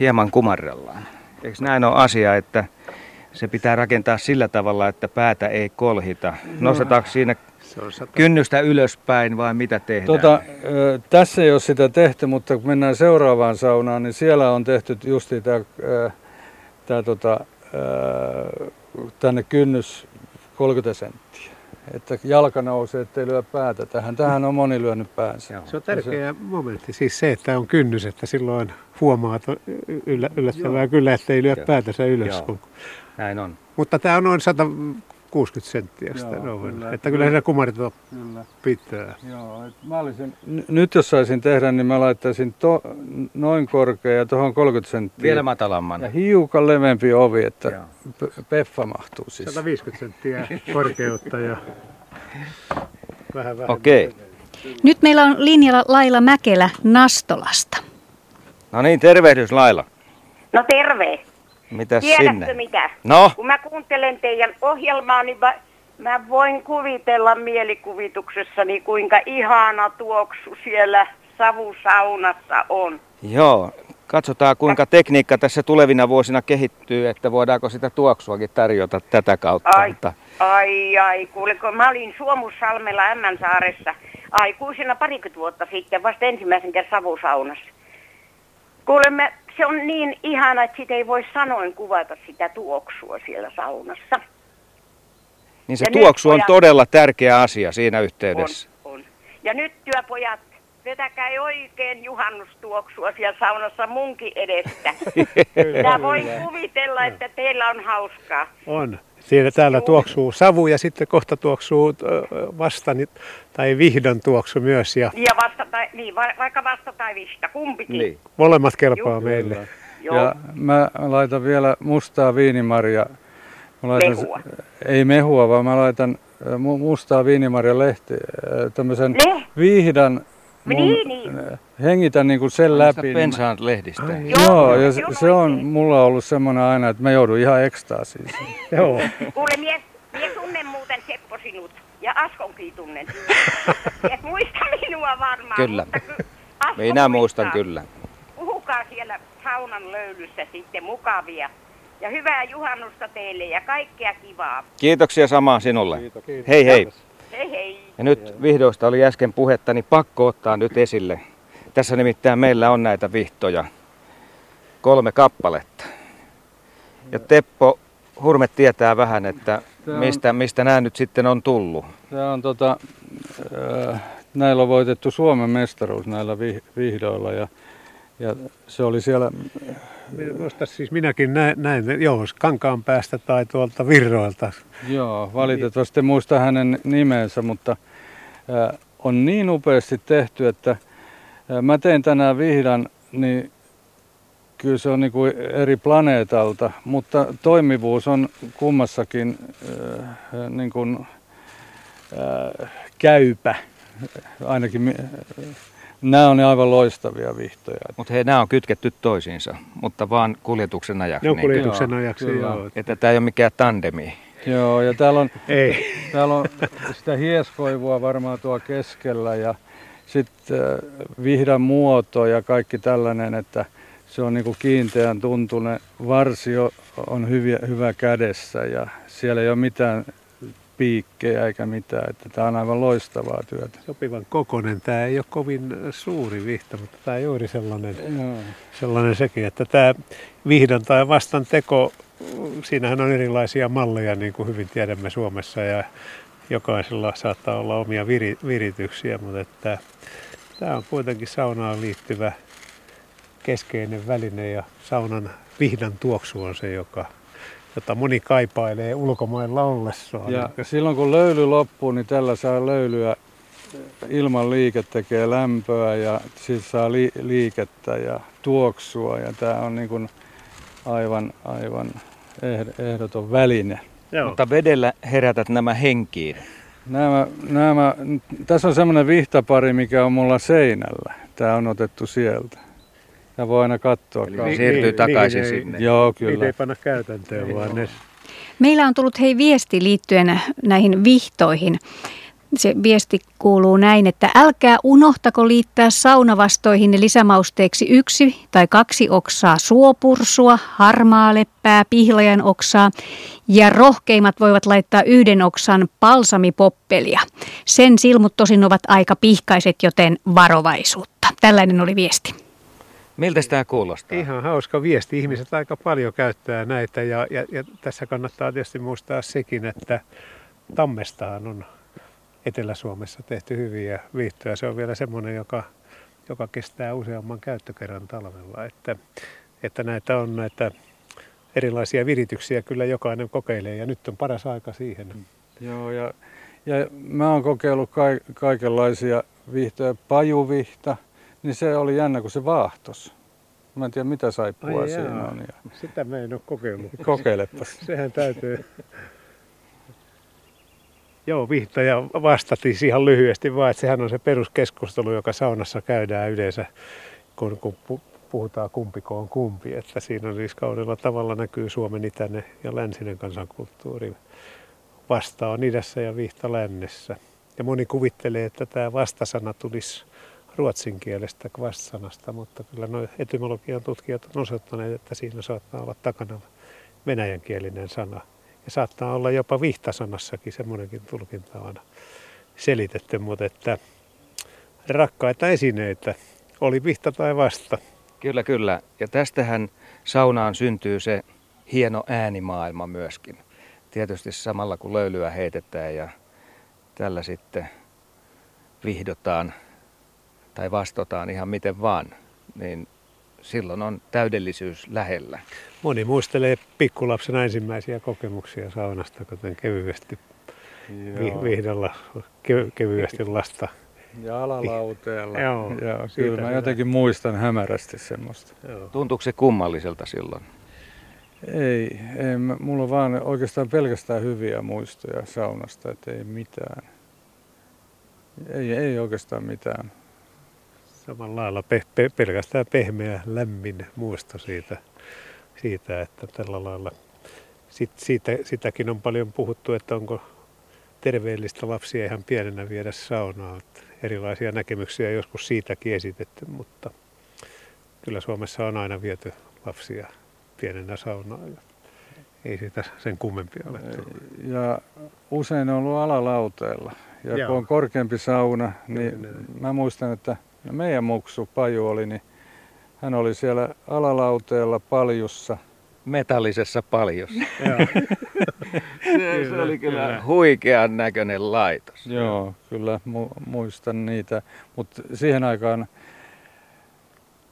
hieman kumarrellaan. Eikö näin ole asia, että se pitää rakentaa sillä tavalla, että päätä ei kolhita? Nostetaanko siinä kynnystä ylöspäin vai mitä tehdään? Tota, tässä ei ole sitä tehty, mutta kun mennään seuraavaan saunaan, niin siellä on tehty justi tämä, tää, tota, tänne kynnys 30 senttiä. Että jalka nousee, ettei lyö päätä tähän. Tähän on moni lyönyt päänsä. Joo. Se on tärkeä momentti, siis se, että on kynnys, että silloin huomaa to- yllä, yllättävää kyllä, että ei lyö Joo. päätänsä ylös. Joo. Kun, Näin on. mutta tämä on noin 160 senttiä sitä Joo, noin. kyllä. Että kyllä se kumarito Kyllä. pitää. Joo, et mä olisin, n- nyt jos saisin tehdä, niin mä laittaisin to, noin korkea ja tuohon 30 senttiä. Vielä matalamman. Ja hiukan leveämpi ovi, että Joo. P- Peffa mahtuu siis. 150 senttiä korkeutta ja vähän vähän. Okei. Nyt meillä on linjalla Laila Mäkelä Nastolasta. No niin, tervehdys Laila. No terve. Mitäs Tiedätkö sinne? mitä? No, Kun mä kuuntelen teidän ohjelmaa, niin mä, mä voin kuvitella mielikuvituksessani, kuinka ihana tuoksu siellä savusaunassa on. joo. Katsotaan kuinka tekniikka tässä tulevina vuosina kehittyy, että voidaanko sitä tuoksuakin tarjota tätä kautta. Ai, Mutta, ai, ai, kuule, kun mä olin Suomussalmella Ämmänsaaressa aikuisena parikymmentä vuotta sitten, vasta ensimmäisen kerran savusaunassa. Kuule, mä, se on niin ihana, että sitä ei voi sanoin kuvata sitä tuoksua siellä saunassa. niin se Ja nyt tuoksu on pojat- todella tärkeä asia siinä yhteydessä. On, on. Ja nyt työpojat, vetäkää oikein juhannustuoksua siellä saunassa munkin edestä. Minä voin kuvitella, että teillä on hauskaa. On. Siinä täällä tuoksuu savu ja sitten kohta tuoksuu ö, vastani tai vihdon tuoksu myös ja Ja vasta tai, niin, va, vaikka vasta tai vista, kumpikin. Niin. molemmat kelpaa Juu. meille. Joo. Ja mä laitan vielä mustaa viinimarja. Mä laitan, Mehua. Ei mehua, vaan mä laitan äh, mu- mustaa viinimarja lehti, äh, tämmöisen Ne? viihdan. Niin, niin. äh, Hengitän niin kuin sen läpi. niin mä- Pensaan lehdistä. Ai, Joo, Joo, ja se se, on se on oikein. mulla ollut semmoinen aina, että mä joudun ihan ekstaasiin. Joo. Kuule, mies, mies tunnen muuten Seppo sinut. Ja Askonkin tunnen. Et muista minua varmaan. Kyllä. Mutta ky- Minä muistan muistaa. kyllä. Puhukaa siellä saunan löylyssä sitten mukavia. Ja hyvää juhannusta teille ja kaikkea kivaa. Kiitoksia samaa sinulle. Kiitos. Kiitos. Hei hei. Hei hei. Ja nyt vihdoista oli äsken puhetta, niin pakko ottaa nyt esille. Tässä nimittäin meillä on näitä vihtoja. Kolme kappaletta. Ja Teppo Hurme tietää vähän, että on- mistä, mistä nämä nyt sitten on tullut. Tämä on tota, äh, näillä on voitettu Suomen mestaruus näillä vi- vihdoilla ja, ja se oli siellä, Minusta siis minäkin näin, näin, joo, kankaan päästä tai tuolta virroilta. joo, valitettavasti muista hänen nimensä, mutta äh, on niin upeasti tehty, että äh, mä tein tänään vihdan, niin kyllä se on niin kuin eri planeetalta, mutta toimivuus on kummassakin äh, niin kuin, äh, käypä. Ainakin mi- nämä on aivan loistavia vihtoja. Mutta hei, nämä on kytketty toisiinsa, mutta vaan kuljetuksen ajaksi. Ne on niinkö? kuljetuksen Joo, ajaksi, kyllä. joo. Että tämä ei ole mikään tandemi. Joo, ja täällä on, Ei. täällä on sitä hieskoivua varmaan tuo keskellä ja sitten vihdan muoto ja kaikki tällainen, että se on niin kuin kiinteän tuntunen. Varsi on hyviä, hyvä kädessä ja siellä ei ole mitään piikkejä eikä mitään. Että tämä on aivan loistavaa työtä. Sopivan kokonen. Tämä ei ole kovin suuri vihta, mutta tämä on juuri sellainen, Joo. sellainen sekin, että tämä vihdan tai vastan teko, siinähän on erilaisia malleja, niin kuin hyvin tiedämme Suomessa ja jokaisella saattaa olla omia viri, virityksiä, mutta että tämä on kuitenkin saunaan liittyvä keskeinen väline ja saunan vihdan tuoksu on se, joka jota moni kaipailee ulkomailla ollessaan. Ja silloin kun löyly loppuu, niin tällä saa löylyä ilman liike tekee lämpöä ja siis saa li- liikettä ja tuoksua ja tämä on niin kuin aivan, aivan ehdoton väline. Joo. Mutta vedellä herätät nämä henkiin. Nämä, nämä, tässä on semmoinen vihtapari, mikä on mulla seinällä. Tämä on otettu sieltä. Ja voi aina katsoa. Eli niin, siirtyy niin, takaisin niin, sinne. Joo, kyllä. Niitä ei panna käytäntöön, vaan ne... Meillä on tullut hei viesti liittyen näihin vihtoihin. Se viesti kuuluu näin, että älkää unohtako liittää saunavastoihin lisämausteeksi yksi tai kaksi oksaa suopursua, harmaaleppää, pihlajan oksaa ja rohkeimmat voivat laittaa yhden oksan palsamipoppelia. Sen silmut tosin ovat aika pihkaiset, joten varovaisuutta. Tällainen oli viesti. Miltä tämä kuulostaa? Ihan hauska viesti. Ihmiset aika paljon käyttää näitä ja, ja, ja tässä kannattaa tietysti muistaa sekin, että tammestahan on Etelä-Suomessa tehty hyviä viihtoja. Se on vielä semmoinen, joka, joka kestää useamman käyttökerran talvella. Että, että näitä on näitä erilaisia virityksiä kyllä jokainen kokeilee ja nyt on paras aika siihen. Joo ja, ja mä oon kokeillut ka- kaikenlaisia viihtoja. Pajuvihta, niin se oli jännä, kun se vaahtos. Mä en tiedä, mitä saippua Ai siinä jaa. on. Ja... Sitä mä en ole kokeillut. Kokeilepas. Sehän täytyy. Joo, vihtaja vastattiin ihan lyhyesti vaan, että sehän on se peruskeskustelu, joka saunassa käydään yleensä, kun, kun puhutaan kumpiko on kumpi. Että siinä on siis kaudella tavalla näkyy Suomen itäinen ja länsinen kansankulttuuri. Vasta on idässä ja vihta lännessä. Ja moni kuvittelee, että tämä vastasana tulisi ruotsin kielestä kvast-sanasta, mutta kyllä nuo etymologian tutkijat on osoittaneet, että siinä saattaa olla takana venäjänkielinen sana. Ja saattaa olla jopa vihtasanassakin semmoinenkin tulkinta on selitetty, mutta että rakkaita esineitä, oli vihta tai vasta. Kyllä, kyllä. Ja tästähän saunaan syntyy se hieno äänimaailma myöskin. Tietysti samalla kun löylyä heitetään ja tällä sitten vihdotaan tai vastotaan ihan miten vaan, niin silloin on täydellisyys lähellä. Moni muistelee pikkulapsen ensimmäisiä kokemuksia saunasta, kuten kevyesti Joo. vihdalla ke- kevyesti lasta. Ja alalauteella. Joo, Joo kyllä mä jotenkin muistan hämärästi semmoista. Joo. Tuntuuko se kummalliselta silloin? Ei, ei, mulla on vaan oikeastaan pelkästään hyviä muistoja saunasta, että ei mitään. Ei, ei oikeastaan mitään samalla lailla pe- pe- pelkästään pehmeä, lämmin muisto siitä, siitä että tällä lailla sit, siitä, sitäkin on paljon puhuttu, että onko terveellistä lapsia ihan pienenä viedä saunaa. Erilaisia näkemyksiä joskus siitäkin esitetty, mutta kyllä Suomessa on aina viety lapsia pienenä saunaan. Ja ei siitä sen kummempia ole Ja usein on ollut alalauteella. Ja Joo. kun on korkeampi sauna, niin Kyllä. mä muistan, että No meidän muksu Paju oli, niin hän oli siellä alalauteella paljussa. Metallisessa paljussa. se, se oli kyllä, kyllä huikean näköinen laitos. Joo, kyllä mu- muistan niitä. Mutta siihen aikaan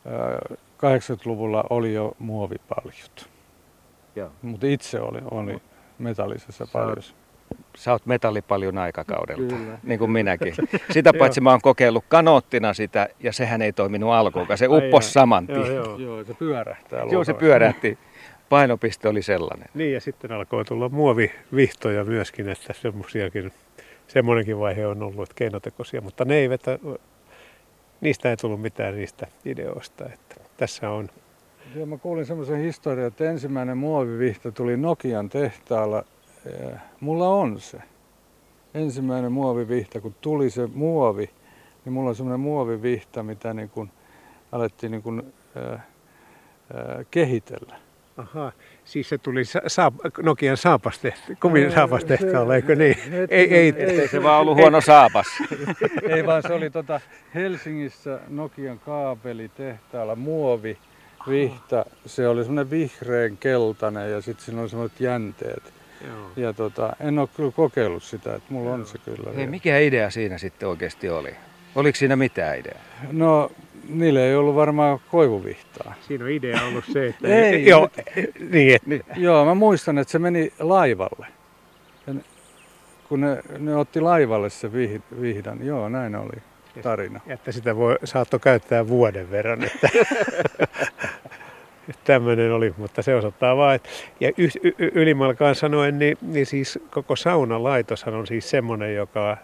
äh, 80-luvulla oli jo muovipaljut. Mutta itse oli, oli metallisessa paljussa sä oot metallipaljun aikakaudelta, Kyllä. niin kuin minäkin. Sitä paitsi mä oon kokeillut kanoottina sitä, ja sehän ei toiminut alkuunkaan. Se upposi saman tien. Joo, joo. joo, se pyörähtää. Joo, se pyörähti. Painopiste oli sellainen. Niin, ja sitten alkoi tulla muovivihtoja myöskin, että semmoisiakin, semmoinenkin vaihe on ollut, että keinotekoisia, mutta ne eivät, niistä ei tullut mitään niistä ideoista. Että tässä on Joo, mä kuulin semmoisen historian, että ensimmäinen muovivihto tuli Nokian tehtaalla mulla on se. Ensimmäinen muovivihta, kun tuli se muovi, niin mulla on semmoinen muovivihta, mitä niin kuin alettiin niin kuin, äh, kehitellä. Aha, siis se tuli sa- Nokian saapastehti, kumin saapastehtaalle, eikö niin? Ei, ei, ei, ei se vaan ollut huono saapas. ei vaan se oli tota Helsingissä Nokian kaapelitehtaalla muovi vihta. Se oli semmoinen vihreän keltainen ja sitten siinä oli semmoiset jänteet. Joo. Ja tota, en ole kyllä kokeillut sitä, että mulla Joo. on se kyllä. Hei, mikä idea siinä sitten oikeasti oli? Oliko siinä mitään ideaa? No niille ei ollut varmaan koivuvihtaa. Siinä on idea ollut se, että... ei, joo, niin, et, niin. joo, mä muistan, että se meni laivalle. Ja kun ne, ne otti laivalle se vihdan, joo, näin oli tarina. Ja että sitä voi, saattoi käyttää vuoden verran, että tämmöinen oli, mutta se osoittaa vaan, että ja y, y, ylimalkaan sanoen, niin, niin siis koko saunalaitoshan on siis semmoinen, joka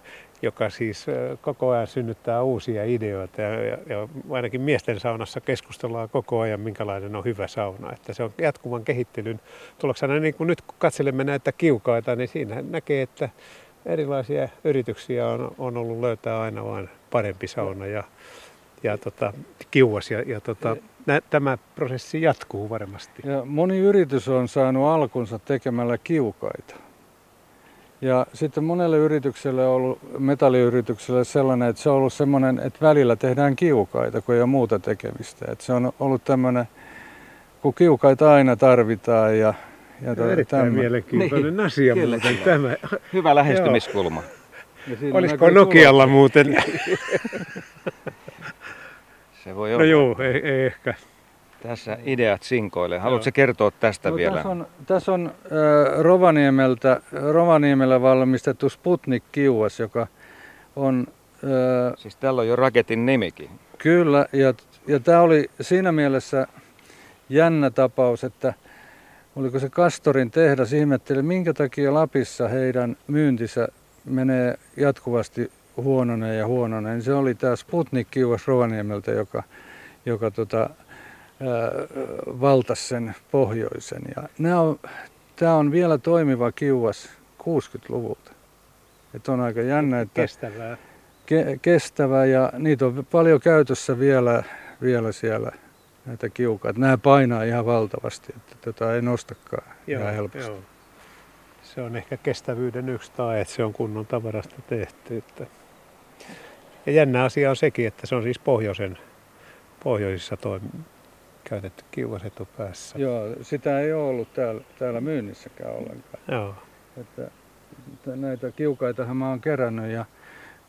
joka siis koko ajan synnyttää uusia ideoita ja, ja, ja ainakin miesten saunassa keskustellaan koko ajan, minkälainen on hyvä sauna. Että se on jatkuvan kehittelyn tuloksena. Niin kuin nyt kun katselemme näitä kiukaita, niin siinä näkee, että erilaisia yrityksiä on, on ollut löytää aina vain parempi sauna ja, ja tota, kiuas. Ja, ja tota, tämä prosessi jatkuu varmasti. Ja moni yritys on saanut alkunsa tekemällä kiukaita. Ja sitten monelle yritykselle on ollut, metalliyritykselle sellainen, että se on ollut semmoinen, että välillä tehdään kiukaita, kun ei ole muuta tekemistä. Että se on ollut tämmöinen, kun kiukaita aina tarvitaan. Ja, ja to, erittäin tämä. mielenkiintoinen niin, asia muuten tämä. Hyvä lähestymiskulma. Olisiko Nokialla muuten? se voi no olla. No joo, ei, ei ehkä. Tässä ideat sinkoille. Haluatko Joo. kertoa tästä no, vielä? Tässä on, tässä on äh, Rovaniemeltä, Rovaniemellä valmistettu Sputnik-kiuas, joka on... Äh, siis tällä on jo raketin nimikin. Kyllä, ja, ja tämä oli siinä mielessä jännä tapaus, että oliko se Kastorin tehdas, ihmetteli minkä takia Lapissa heidän myyntinsä menee jatkuvasti huononeen ja huononeen. Se oli tämä Sputnik-kiuas Rovaniemeltä, joka, joka tota, valtas sen pohjoisen. Ja on, tämä on vielä toimiva kiuas 60-luvulta. Että on aika jännä, että kestävää. Ke, kestävä ja niitä on paljon käytössä vielä, vielä siellä näitä kiukaita. Nämä painaa ihan valtavasti, että tätä ei nostakaan joo, ihan helposti. Joo. Se on ehkä kestävyyden yksi tae, että se on kunnon tavarasta tehty. Että... Ja jännä asia on sekin, että se on siis pohjoisen, pohjoisissa toimi, käytetty kiuas etupäässä. Joo, sitä ei ole ollut täällä, täällä myynnissäkään ollenkaan. Joo. Että, että näitä kiukaitahan mä oon kerännyt ja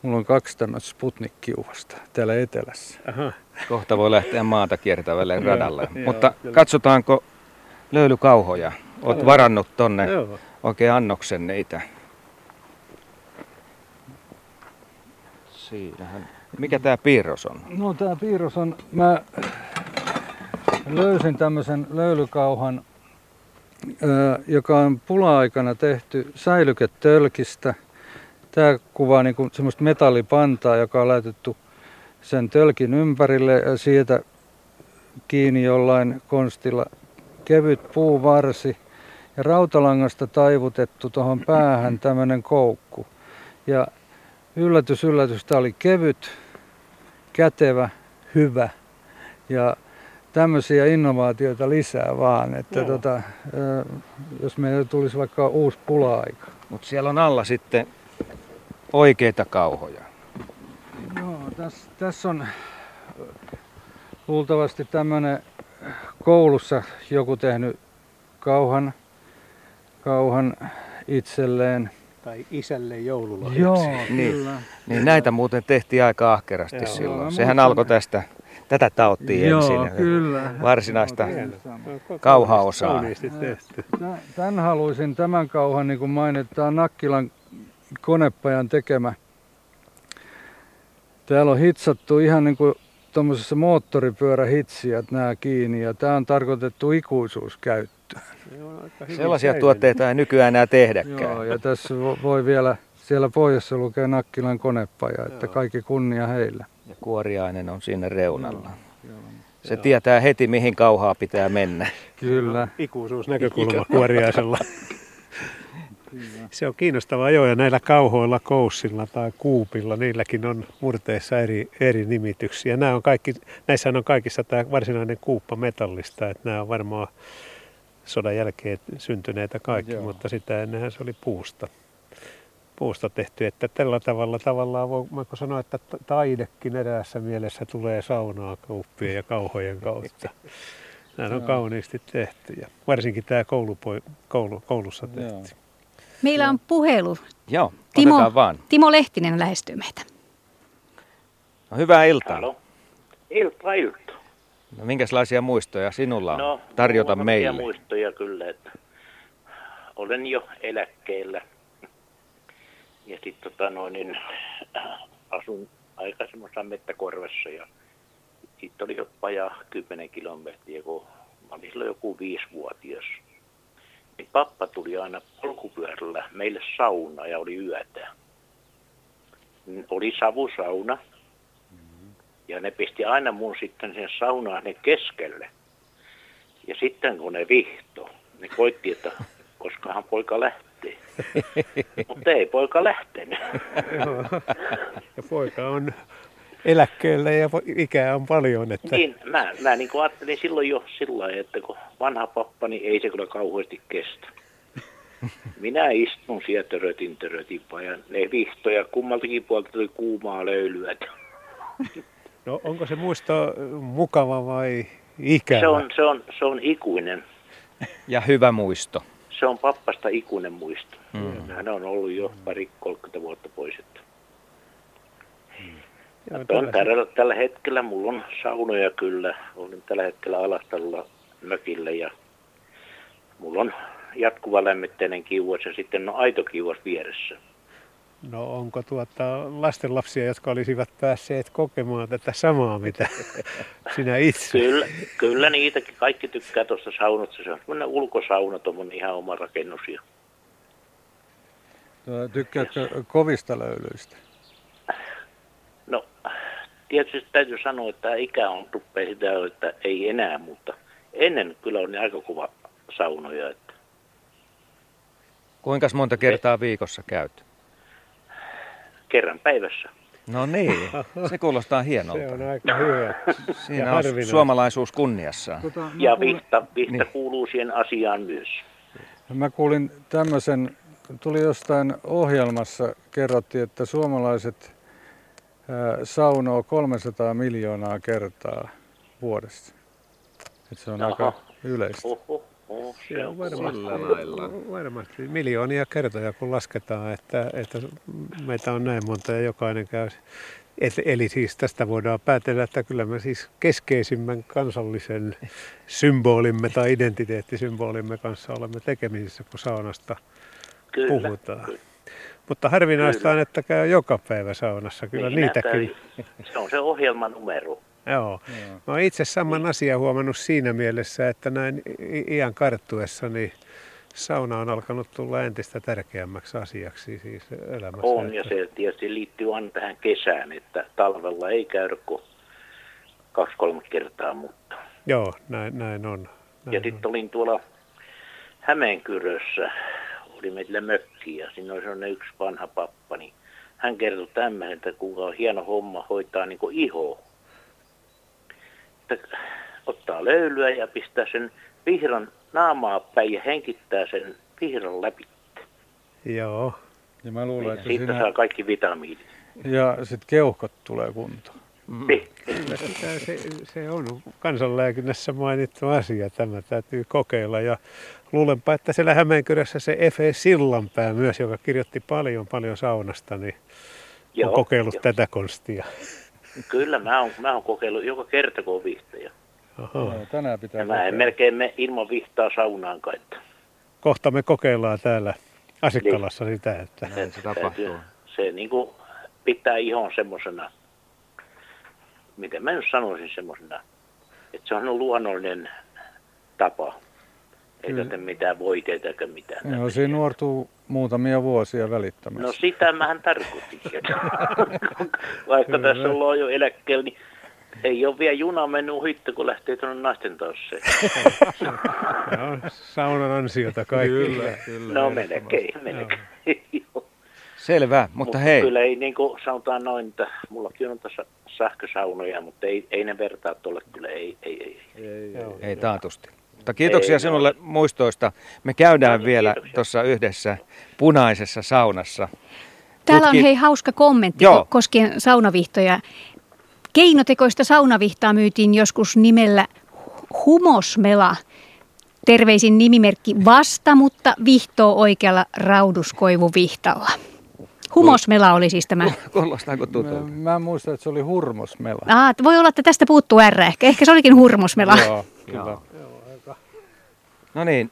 mulla on kaksi tämmöistä Sputnik-kiuvasta täällä etelässä. Aha. Kohta voi lähteä maata kiertävälle radalle. Mutta kyllä. katsotaanko löylykauhoja. Oot varannut tonne Joo. oikein annoksen niitä. Siinähän. Mikä tämä piirros on? No tämä piirros on, mä löysin tämmöisen löylykauhan, joka on pula-aikana tehty säilyketölkistä. Tämä kuvaa niin kuin semmoista metallipantaa, joka on laitettu sen tölkin ympärille ja siitä kiinni jollain konstilla kevyt puuvarsi ja rautalangasta taivutettu tuohon päähän tämmöinen koukku. Ja yllätys, yllätys, tämä oli kevyt, kätevä, hyvä ja tämmöisiä innovaatioita lisää vaan, että tota, jos meillä tulisi vaikka uusi pula-aika. Mutta siellä on alla sitten oikeita kauhoja. Joo, tässä täs on luultavasti tämmöinen koulussa joku tehnyt kauhan, kauhan itselleen. Tai isälle joululla. Joo, niin. kyllä. Niin näitä muuten tehtiin aika ahkerasti Joo, silloin. Sehän alkoi tästä Tätä tauttiin Joo, ensin. kyllä. Varsinaista kauhaosaa. Tämän haluaisin, tämän kauhan, niin kuin mainitaan, Nakkilan konepajan tekemä. Täällä on hitsattu ihan niin kuin tuommoisessa moottoripyörähitsiä nämä kiinni ja tämä on tarkoitettu ikuisuuskäyttöön. Sellaisia tuotteita ei nykyään enää tehdäkään. Joo, ja tässä voi vielä, siellä pohjassa lukee Nakkilan konepaja, että kaikki kunnia heillä. Ja kuoriainen on siinä reunalla. Se tietää heti, mihin kauhaa pitää mennä. Kyllä. Ikuisuusnäkökulma kuoriaisella. se on kiinnostava ajo ja näillä kauhoilla, koussilla tai kuupilla, niilläkin on murteessa eri, eri nimityksiä. Nämä on kaikki, näissä on kaikissa tämä varsinainen kuuppa metallista, että nämä on varmaan sodan jälkeen syntyneitä kaikki, Joo. mutta sitä ennenhän se oli puusta puusta tehty, että tällä tavalla tavallaan voi sanoa, että taidekin eräässä mielessä tulee saunaa kauppien ja kauhojen kautta. Nämä on kauniisti tehty ja varsinkin tämä koulupoi, koulu, koulussa tehty. Meillä on puhelu. Joo, Timo, vaan. Timo Lehtinen lähestyy meitä. No, hyvää iltaa. Halo. Ilta, ilta. No, minkälaisia muistoja sinulla on no, tarjota meille? muistoja kyllä, että olen jo eläkkeellä – ja sitten tota noin, niin, asun aika semmoisessa mettäkorvassa ja sitten oli jo vajaa 10 kilometriä, kun mä olin silloin joku viisivuotias. Niin pappa tuli aina polkupyörällä meille sauna ja oli yötä. Oli savusauna. Ja ne pisti aina mun sitten sen saunaan ne keskelle. Ja sitten kun ne vihto, ne koitti, että koskahan poika lähtee. Mutta ei poika lähtenyt. ja poika on eläkkeellä ja ikää on paljon. Että... Niin, mä, mä niin ajattelin silloin jo sillä lailla, että kun vanha pappa, niin ei se kyllä kauheasti kestä. Minä istun siellä törötin törötin ja ne vihtoja kummaltakin puolta tuli kuumaa löylyä. No onko se muisto mukava vai ikävä? Se on, se on, se on ikuinen. Ja hyvä muisto se on pappasta ikuinen muisto. Mm. Hän on ollut jo pari 30 vuotta pois. Että. Mm. on tällä, tällä hetkellä, mulla on saunoja kyllä. Olen tällä hetkellä Alastarulla mökillä ja mulla on jatkuva lämmitteinen kiuas ja sitten on aito kiuas vieressä. No onko tuota lastenlapsia, jotka olisivat päässeet kokemaan tätä samaa, mitä sinä itse? Kyllä, kyllä niitäkin. Kaikki tykkää tuosta saunosta. Se on semmoinen ulkosauna, tuommoinen ihan oma rakennus. Tykkäätkö kovista löylyistä? No, tietysti täytyy sanoa, että ikä on tuppea sitä, että ei enää, mutta ennen kyllä on aika kova saunoja. Että... Kuinka monta kertaa viikossa käyt? Kerran päivässä. No niin, se kuulostaa hienolta. Se on aika hyvä. Siinä on suomalaisuus kunniassaan. Tota, ja vihta, vihta niin. kuuluu siihen asiaan myös. Mä kuulin tämmöisen, tuli jostain ohjelmassa, kerrottiin, että suomalaiset saunoo 300 miljoonaa kertaa vuodessa. Että se on Aha. aika yleistä. Oho. Se on varmasti, varmasti miljoonia kertoja, kun lasketaan, että, että meitä on näin monta ja jokainen käy. Et, eli siis tästä voidaan päätellä, että kyllä me siis keskeisimmän kansallisen symbolimme tai identiteettisymbolimme kanssa olemme tekemisissä, kun saunasta kyllä, puhutaan. Kyllä. Mutta harvinaista on, että käy joka päivä saunassa. Kyllä niin niitäkin. Se on se ohjelmanumero. Joo. Joo. Mä oon itse saman asian huomannut siinä mielessä, että näin iän karttuessa niin sauna on alkanut tulla entistä tärkeämmäksi asiaksi siis elämässä. On, ja se tietysti liittyy aina tähän kesään, että talvella ei käydä kuin kaksi-kolme kertaa, mutta... Joo, näin, näin on. Näin ja sitten olin tuolla Hämeenkyrössä, oli meillä mökki ja siinä oli sellainen yksi vanha pappa, niin hän kertoi tämmöinen, että kuinka on hieno homma hoitaa niin ihoa että ottaa löylyä ja pistää sen vihran naamaa päin ja henkittää sen vihran läpi. Joo. Ja mä luulen, että siitä sinä... saa kaikki vitamiinit. Ja sitten keuhkot tulee kuntoon. Mm. Niin. se, se on kansanlääkinnässä mainittu asia, tämä täytyy kokeilla. Ja luulenpa, että siellä Hämeenkyrössä se Efe Sillanpää myös, joka kirjoitti paljon paljon saunasta, niin Joo, on kokeillut jo. tätä konstia. Kyllä, mä oon, mä oon kokeillut joka kerta, kun on vihtoja. Aha. tänään pitää ja mä en melkein me ilman vihtaa saunaan kai. Kohta me kokeillaan täällä Asikkalassa niin. sitä, että Näin se tapahtuu. Se niin kuin pitää ihon semmoisena, miten mä nyt sanoisin semmoisena, että se on luonnollinen tapa. Ei tätä mitään voiteita eikä mitään. Joo, siinä nuortuu muutamia vuosia välittömästi. No sitä mähän tarkoitin. Vaikka tässä ollaan jo eläkkeellä, niin ei ole vielä juna mennyt ohitte, kun lähtee tuonne naisten tausseen. no, saunan ansiota kaikki. Kyllä, kyllä. No melkein, melkein. Selvä, mutta Mut hei. Kyllä ei niin kuin sanotaan noin, että mullakin on tässä sähkösaunoja, mutta ei, ei ne vertaa tuolle kyllä, ei, ei, ei. Ei, ei, ei, ei taatusti. Mutta kiitoksia ei, sinulle no. muistoista. Me käydään no, vielä tuossa yhdessä punaisessa saunassa. Täällä Tutki... on hei hauska kommentti Joo. koskien saunavihtoja. Keinotekoista saunavihtaa myytiin joskus nimellä Humosmela. Terveisin nimimerkki vasta, mutta vihtoo oikealla rauduskoivuvihtalla. Humosmela oli siis tämä. Kuulostaako tutulta? Mä, mä muistan, että se oli hurmosmela. Ah, voi olla, että tästä puuttuu R ehkä. Ehkä se olikin hurmosmela. Joo, kyllä. No niin,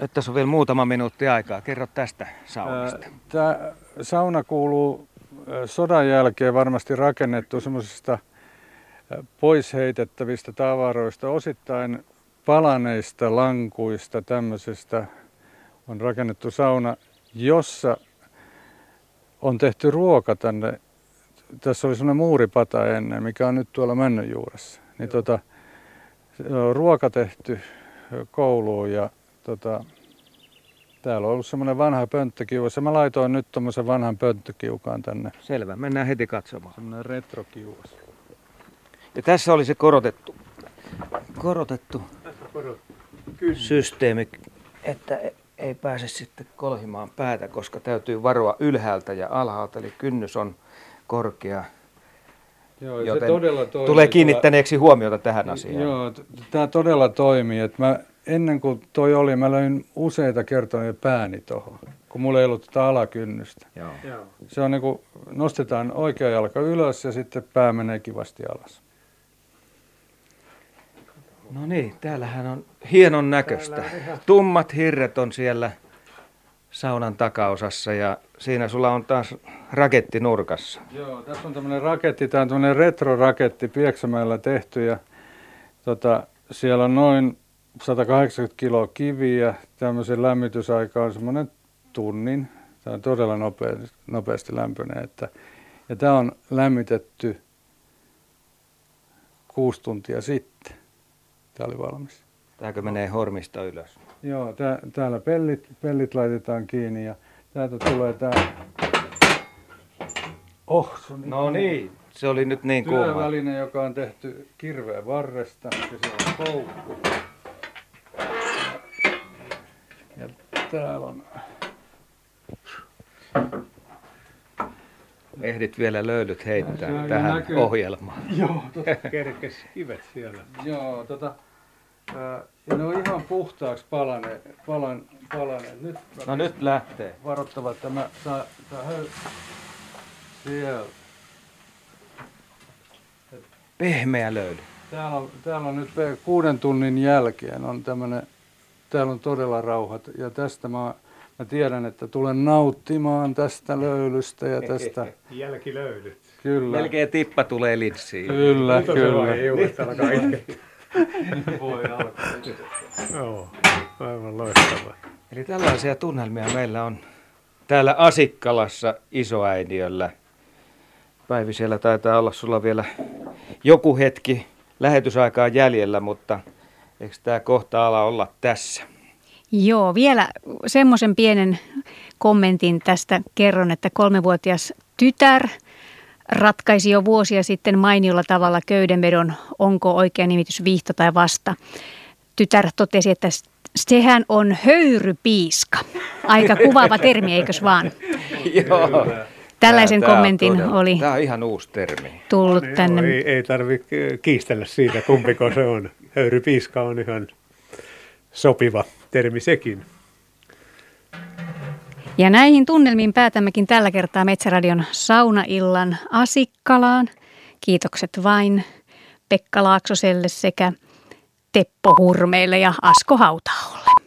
nyt tässä on vielä muutama minuutti aikaa. Kerro tästä saunasta. Tämä sauna kuuluu sodan jälkeen varmasti rakennettu semmoisista pois heitettävistä tavaroista, osittain palaneista lankuista, tämmöisestä on rakennettu sauna, jossa on tehty ruoka tänne. Tässä oli semmoinen muuripata ennen, mikä on nyt tuolla männön juuressa. Niin tota, ruoka tehty kouluun ja tota, täällä on ollut semmoinen vanha pönttökiuas ja mä laitoin nyt tuommoisen vanhan pönttökiukaan tänne. Selvä, mennään heti katsomaan. Semmoinen retrokiuas. Ja tässä oli se korotettu, korotettu systeemi, että ei pääse sitten kolhimaan päätä, koska täytyy varoa ylhäältä ja alhaalta, eli kynnys on korkea. Joo, joten se todella toimii, tulee kiinnittäneeksi huomiota tähän asiaan. Joo, tämä todella toimii. Että mä, ennen kuin toi oli, mä löin useita kertoja pääni tuohon, kun mulla ei ollut tätä alakynnystä. Joo. Se on niin kuin, nostetaan oikea jalka ylös ja sitten pää menee kivasti alas. No niin, täällähän on hienon näköistä. Tummat hirret on siellä saunan takaosassa ja siinä sulla on taas raketti nurkassa. Joo, tässä on tämmöinen raketti, tämä on tämmöinen retroraketti Pieksämäellä tehty ja tota, siellä on noin 180 kiloa kiviä. Tämmöisen lämmitysaika on semmoinen tunnin. Tämä on todella nopeasti, nopeasti lämpöinen. Että, ja tämä on lämmitetty kuusi tuntia sitten. Tämä oli valmis. Tämäkö menee hormista ylös? Joo, tää, täällä pellit, pellit laitetaan kiinni ja täältä tulee tämä... Oh, se on no niin, se oli nyt niin kuuma. Työväline, joka on tehty kirveen varresta ja se on koukku. Ja täällä on... Ehdit vielä löydyt heittää tähän näkyy... ohjelmaan. Joo, tota... Kerkes kivet siellä. Joo, tota... Ja ne on ihan puhtaaksi palane, palan, palane. Nyt, no nyt lähtee. Varoittava, että mä saa, saa höy... Siellä. Pehmeä löydy. Täällä on, täällä on nyt kuuden tunnin jälkeen on tämmönen, täällä on todella rauhat ja tästä mä, mä tiedän, että tulen nauttimaan tästä löylystä ja tästä. Jälkilöylyt. Kyllä. Melkein tippa tulee litsiin. Kyllä, kyllä. Ei Voi. Joo, aivan loistavaa. Eli tällaisia tunnelmia meillä on täällä Asikkalassa isoäidiöllä. Päivi, siellä taitaa olla sulla vielä joku hetki lähetysaikaa jäljellä, mutta eikö tämä kohta ala olla tässä? Joo, vielä semmoisen pienen kommentin tästä kerron, että kolmevuotias tytär – ratkaisi jo vuosia sitten mainiolla tavalla köydenvedon, onko oikea nimitys viihto tai vasta. Tytär totesi, että sehän on höyrypiiska. Aika kuvaava termi, eikös vaan? Joo. Tällaisen tämä, kommentin tämä oli Tämä on ihan uusi termi. tullut no, tänne. Ei, ei tarvitse kiistellä siitä, kumpiko se on. Höyrypiiska on ihan sopiva termi sekin. Ja näihin tunnelmiin päätämmekin tällä kertaa Metsäradion saunaillan Asikkalaan. Kiitokset vain Pekka Laaksoselle sekä Teppo Hurmeille ja Asko Hautaolle.